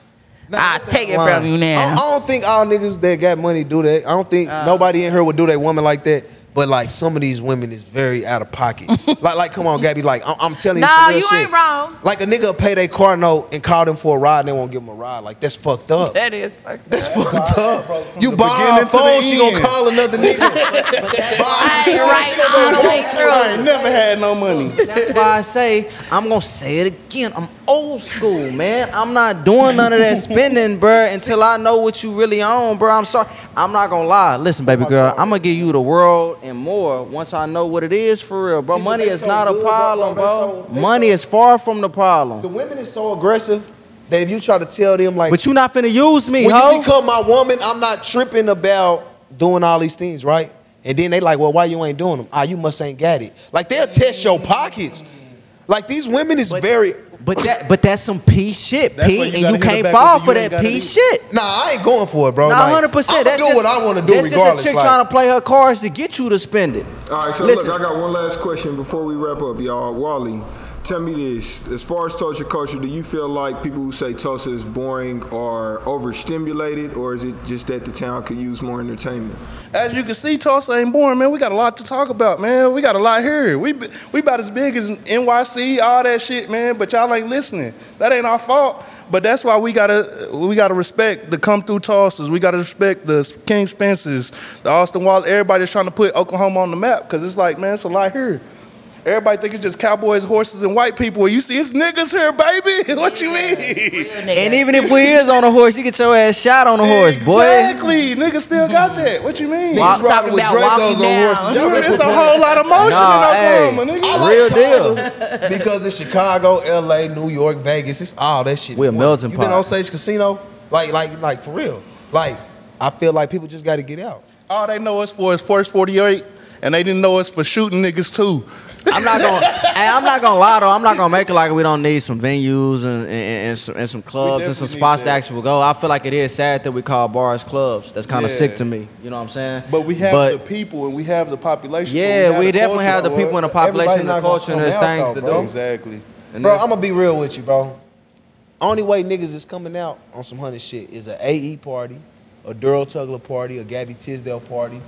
Nah, I take it lying. from you I, I don't think all niggas that got money do that. I don't think uh, nobody in here would do that woman like that. But like some of these women is very out of pocket. [laughs] like, like, come on, Gabby. Like, I'm, I'm telling you No, some real you shit. ain't wrong. Like a nigga pay their car note and call them for a ride, and they won't give them a ride. Like that's fucked up. That is fucked up. That's up. fucked up. Bro, You the buy her the phone, she gonna call another nigga. I [laughs] ain't right all the way I through. ain't never had no money. That's why I say I'm gonna say it again. I'm old school, man. I'm not doing none of that spending, bruh, until I know what you really own, bruh. I'm sorry. I'm not gonna lie. Listen, baby girl, I'm gonna give you the world and more once I know what it is for real, bro. See, Money is so not a good, bro, problem, bro. bro. So- Money so- is far from the problem. the women is so aggressive that if you try to tell them like But you not finna use me, when ho. you become my woman, I'm not tripping about doing all these things, right? And then they like, well, why you ain't doing them? Ah, you must ain't got it. Like they'll test your pockets. Like these women is very. But that, but that's some P shit, That's P, you and gotta you hit her can't back fall with for you ain't that gotta P shit. Nah, I ain't going for it, bro. Nah, hundred percent. I'ma That's do what I want to do This regardless. is a chick like- trying to play her cards to get you to spend it. All right, so Listen. look, I got one last question before we wrap up, y'all. Wallie, tell me this: as far as Tulsa culture, do you feel like people who say Tulsa is boring are overstimulated, or is it just that the town could use more entertainment? As you can see, Tulsa ain't boring, man. We got a lot to talk about, man. We got a lot here. We we about as big as NYC, all that shit, man. But y'all ain't listening. That ain't our fault. But that's why we gotta we gotta respect the Come Thru Tulsas. We gotta respect the King Spencers, the Austin Wall. Everybody's trying to put Oklahoma on the map because it's like, man, it's a lot here. Everybody think it's just cowboys, horses, and white people. You see, it's niggas here, baby. [laughs] What you mean? And even if we is on a horse, you get your ass shot on a horse, boy. Exactly. Niggas still got [laughs] that. What you mean? Niggas Talking with about Dracos walking on horses. Y'all Dude, it's a whole lot of motion Nah, in Oklahoma, hey. nigga. I Real like Tulsa [laughs] because it's Chicago, LA, New York, Vegas. It's all that shit. We a in melting one. You been on Sage Casino? Like, like, like for real. Like, I feel like people just got to get out. All they know us for is Force 48, and they didn't know us for shooting niggas too. I'm not gonna. hey, I'm not gonna lie though. I'm not gonna make it like we don't need some venues and and, and, some, and some clubs and some spots need to actually go. I feel like it is sad that we call bars clubs. That's kind of Yeah. sick to me. You know what I'm saying? But we have But, the people and we have the population. Yeah, we the definitely culture, have the people in the population and the culture and there's things though, to do. Exactly. And Bro, I'm gonna be real with you, bro. Only way niggas is coming out on some hundred shit is a AE party, a Daryl Tugler party, a Gabby Tisdale party,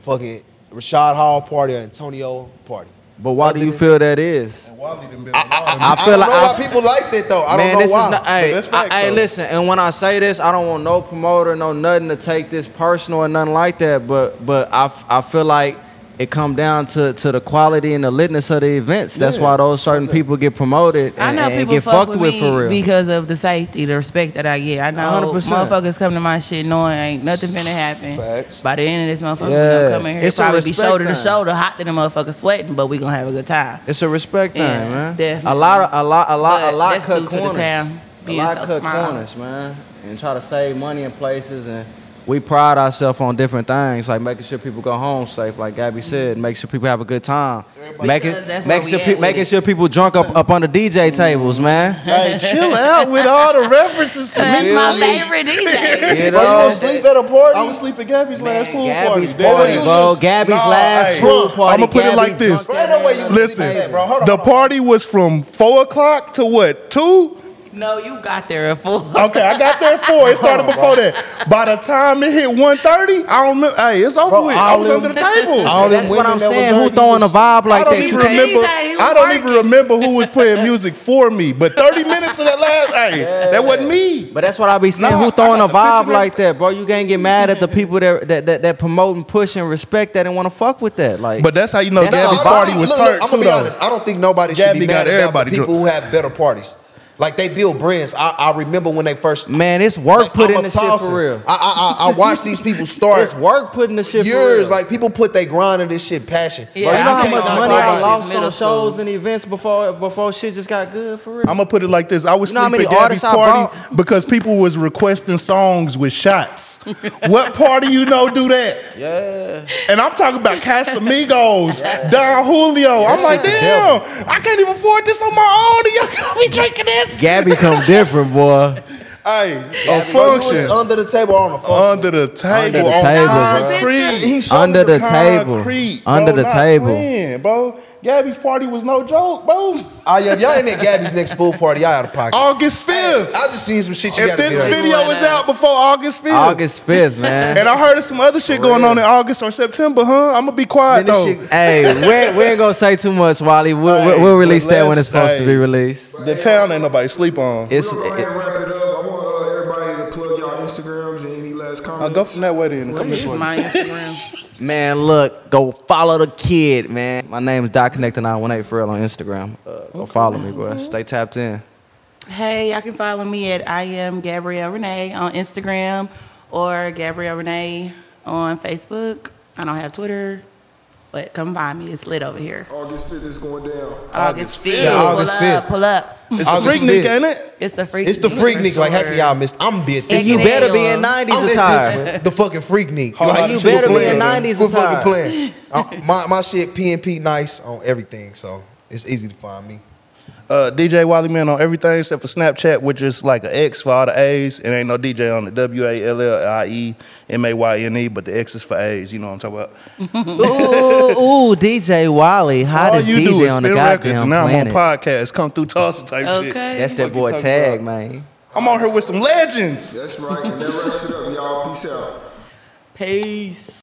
fucking Rashad Hall party, or Antonio party. But why do you feel that is? And Wally done been I, feel don't like- know I- why people like that though. I Man, don't know this why. is not. Hey, that's I- hey, listen. And when I say this, I don't want no promoter, no nothing to take this personal or nothing like that. But but I, f- I feel like it come down to, to the quality and the litness of the events. That's Yeah, why those certain people get promoted I and, know and people get fuck fucked with, with for real. because of the safety, the respect that I get. I know 100%. motherfuckers come to my shit knowing ain't nothing finna happen. Facts. By the end of this motherfucker, we Yeah. gonna come in here, It's a probably be respect shoulder to shoulder, hot to the motherfucker sweating, but we gonna have a good time. It's a respect thing, man. definitely. A lot of a lot a lot But a lot that's cut due to the corners. town a lot so cut small. corners, man, and try to save money in places and. We pride ourselves on different things, like making sure people go home safe, like Gabby said, make sure people have a good time, making Because that's make where sure pe- making sure people drunk up up on the DJ tables, man. [laughs] Hey, chill out with all the references to That's me. my favorite DJ. [laughs] You Bro, you gonna sleep at a party? I was sleeping at Gabby's last pool Gabby's party. party, you bro. Gabby's Nah, last hey, pool party. I'ma put it like this. drunk Bro, that ain't no way ass you Listen, sleep bro. Hold on, the party was from four o'clock to what? Two? No, you got there at four. [laughs] Okay, I got there at four. It started before that. By the time it hit 1.30, I don't remember. Hey, it's over Bro, with. I all was them- under the table. all them That's what women I'm that was saying. there, Who he throwing a was- vibe I like don't that? even You can't- remember. DJ, he I don't even working. remember who was playing [laughs] music for me. But 30 [laughs] minutes of that last, hey, that wasn't me. But that's what I be saying. Nah, Who I throwing got a the vibe picture, like that, bro? You can't get mad at the people that that that, that promote and push and respect that and want to fuck with that. Like, But that's how you know That's Gabby's all- party Look, was look, turned I'm too, gonna be though. honest. I don't think nobody should Gabby be got mad about everybody people drunk. who have better parties. Like they build brands. I, I remember when they first. man, it's work like, put I'm the shit for real. I, I, I, I watch these people start It's work putting the shit for years. real. Like people put their grind in this shit passion. Yeah, Bro, you know I how much money I nobody. lost Middle on school. shows and events before before shit just got good for real. I'm gonna put it like this: I was You know how sleep at many Gabby's artists party because people was requesting songs with shots. [laughs] what party you know do that? yeah. And I'm talking about Casamigos, [laughs] Don Julio. I'm like, damn, I can't even afford this on my own. And y'all got me drinking this. Gabby come different, boy. Hey, a Bro, you was function. under the table on the function. Under the table. the table, bro. concrete. He Under me the table. Concrete, Under bro, the table. playing, bro. Gabby's party was no joke, bro. Oh yeah, if y'all ain't at Gabby's next pool party, y'all out of pocket. August 5th. I just seen some shit you if gotta this be like. video is out before August 5th. August 5th, man. And I heard of some other shit going on in August or September, huh? I'm gonna be quiet Man, though. shit- hey, we ain't, we ain't gonna say too much, Wallie. We'll, we'll, Hey, we'll release that when it's supposed to be released. The town ain't nobody sleep on. It's We're I'll go from that way then. What Come this is way. my Instagram? [laughs] man. Look, go follow the kid, man. My name is Dot Connector 918 for real on Instagram. Uh, go follow me, bro. Stay tapped in. Hey, y'all can follow me at I am Gabrielle Renae on Instagram or Gabrielle Renae on Facebook. I don't have Twitter, but come find me. It's lit over here. August 5th is going down. August 5th. Yeah, pull August up, 5th. pull up. It's August the freak nick, ain't it? It's the freak. It's the freak for Nick. Like, happy y'all missed. I'm gonna be at this. And you better be in 90s attire. The fucking freak Nick. Like, you better be in playing. 90s Quit attire. fucking playing. Uh, my my shit PNP nice on everything, so it's easy to find me. Uh, DJ Wallie Mayne on everything except for Snapchat, which is like an X for all the A's. It ain't no DJ on it. W A L L I E M A Y N E, but the X is for A's. You know what I'm talking about? [laughs] ooh, ooh, DJ Wallie, All hottest you do DJ is on the spin records, and now planet. I'm on podcast. Come Thru Tulsa type shit. That's that boy Tag, about? man. I'm on here with some legends. That's right. And that wraps it up, y'all. Peace out. Peace.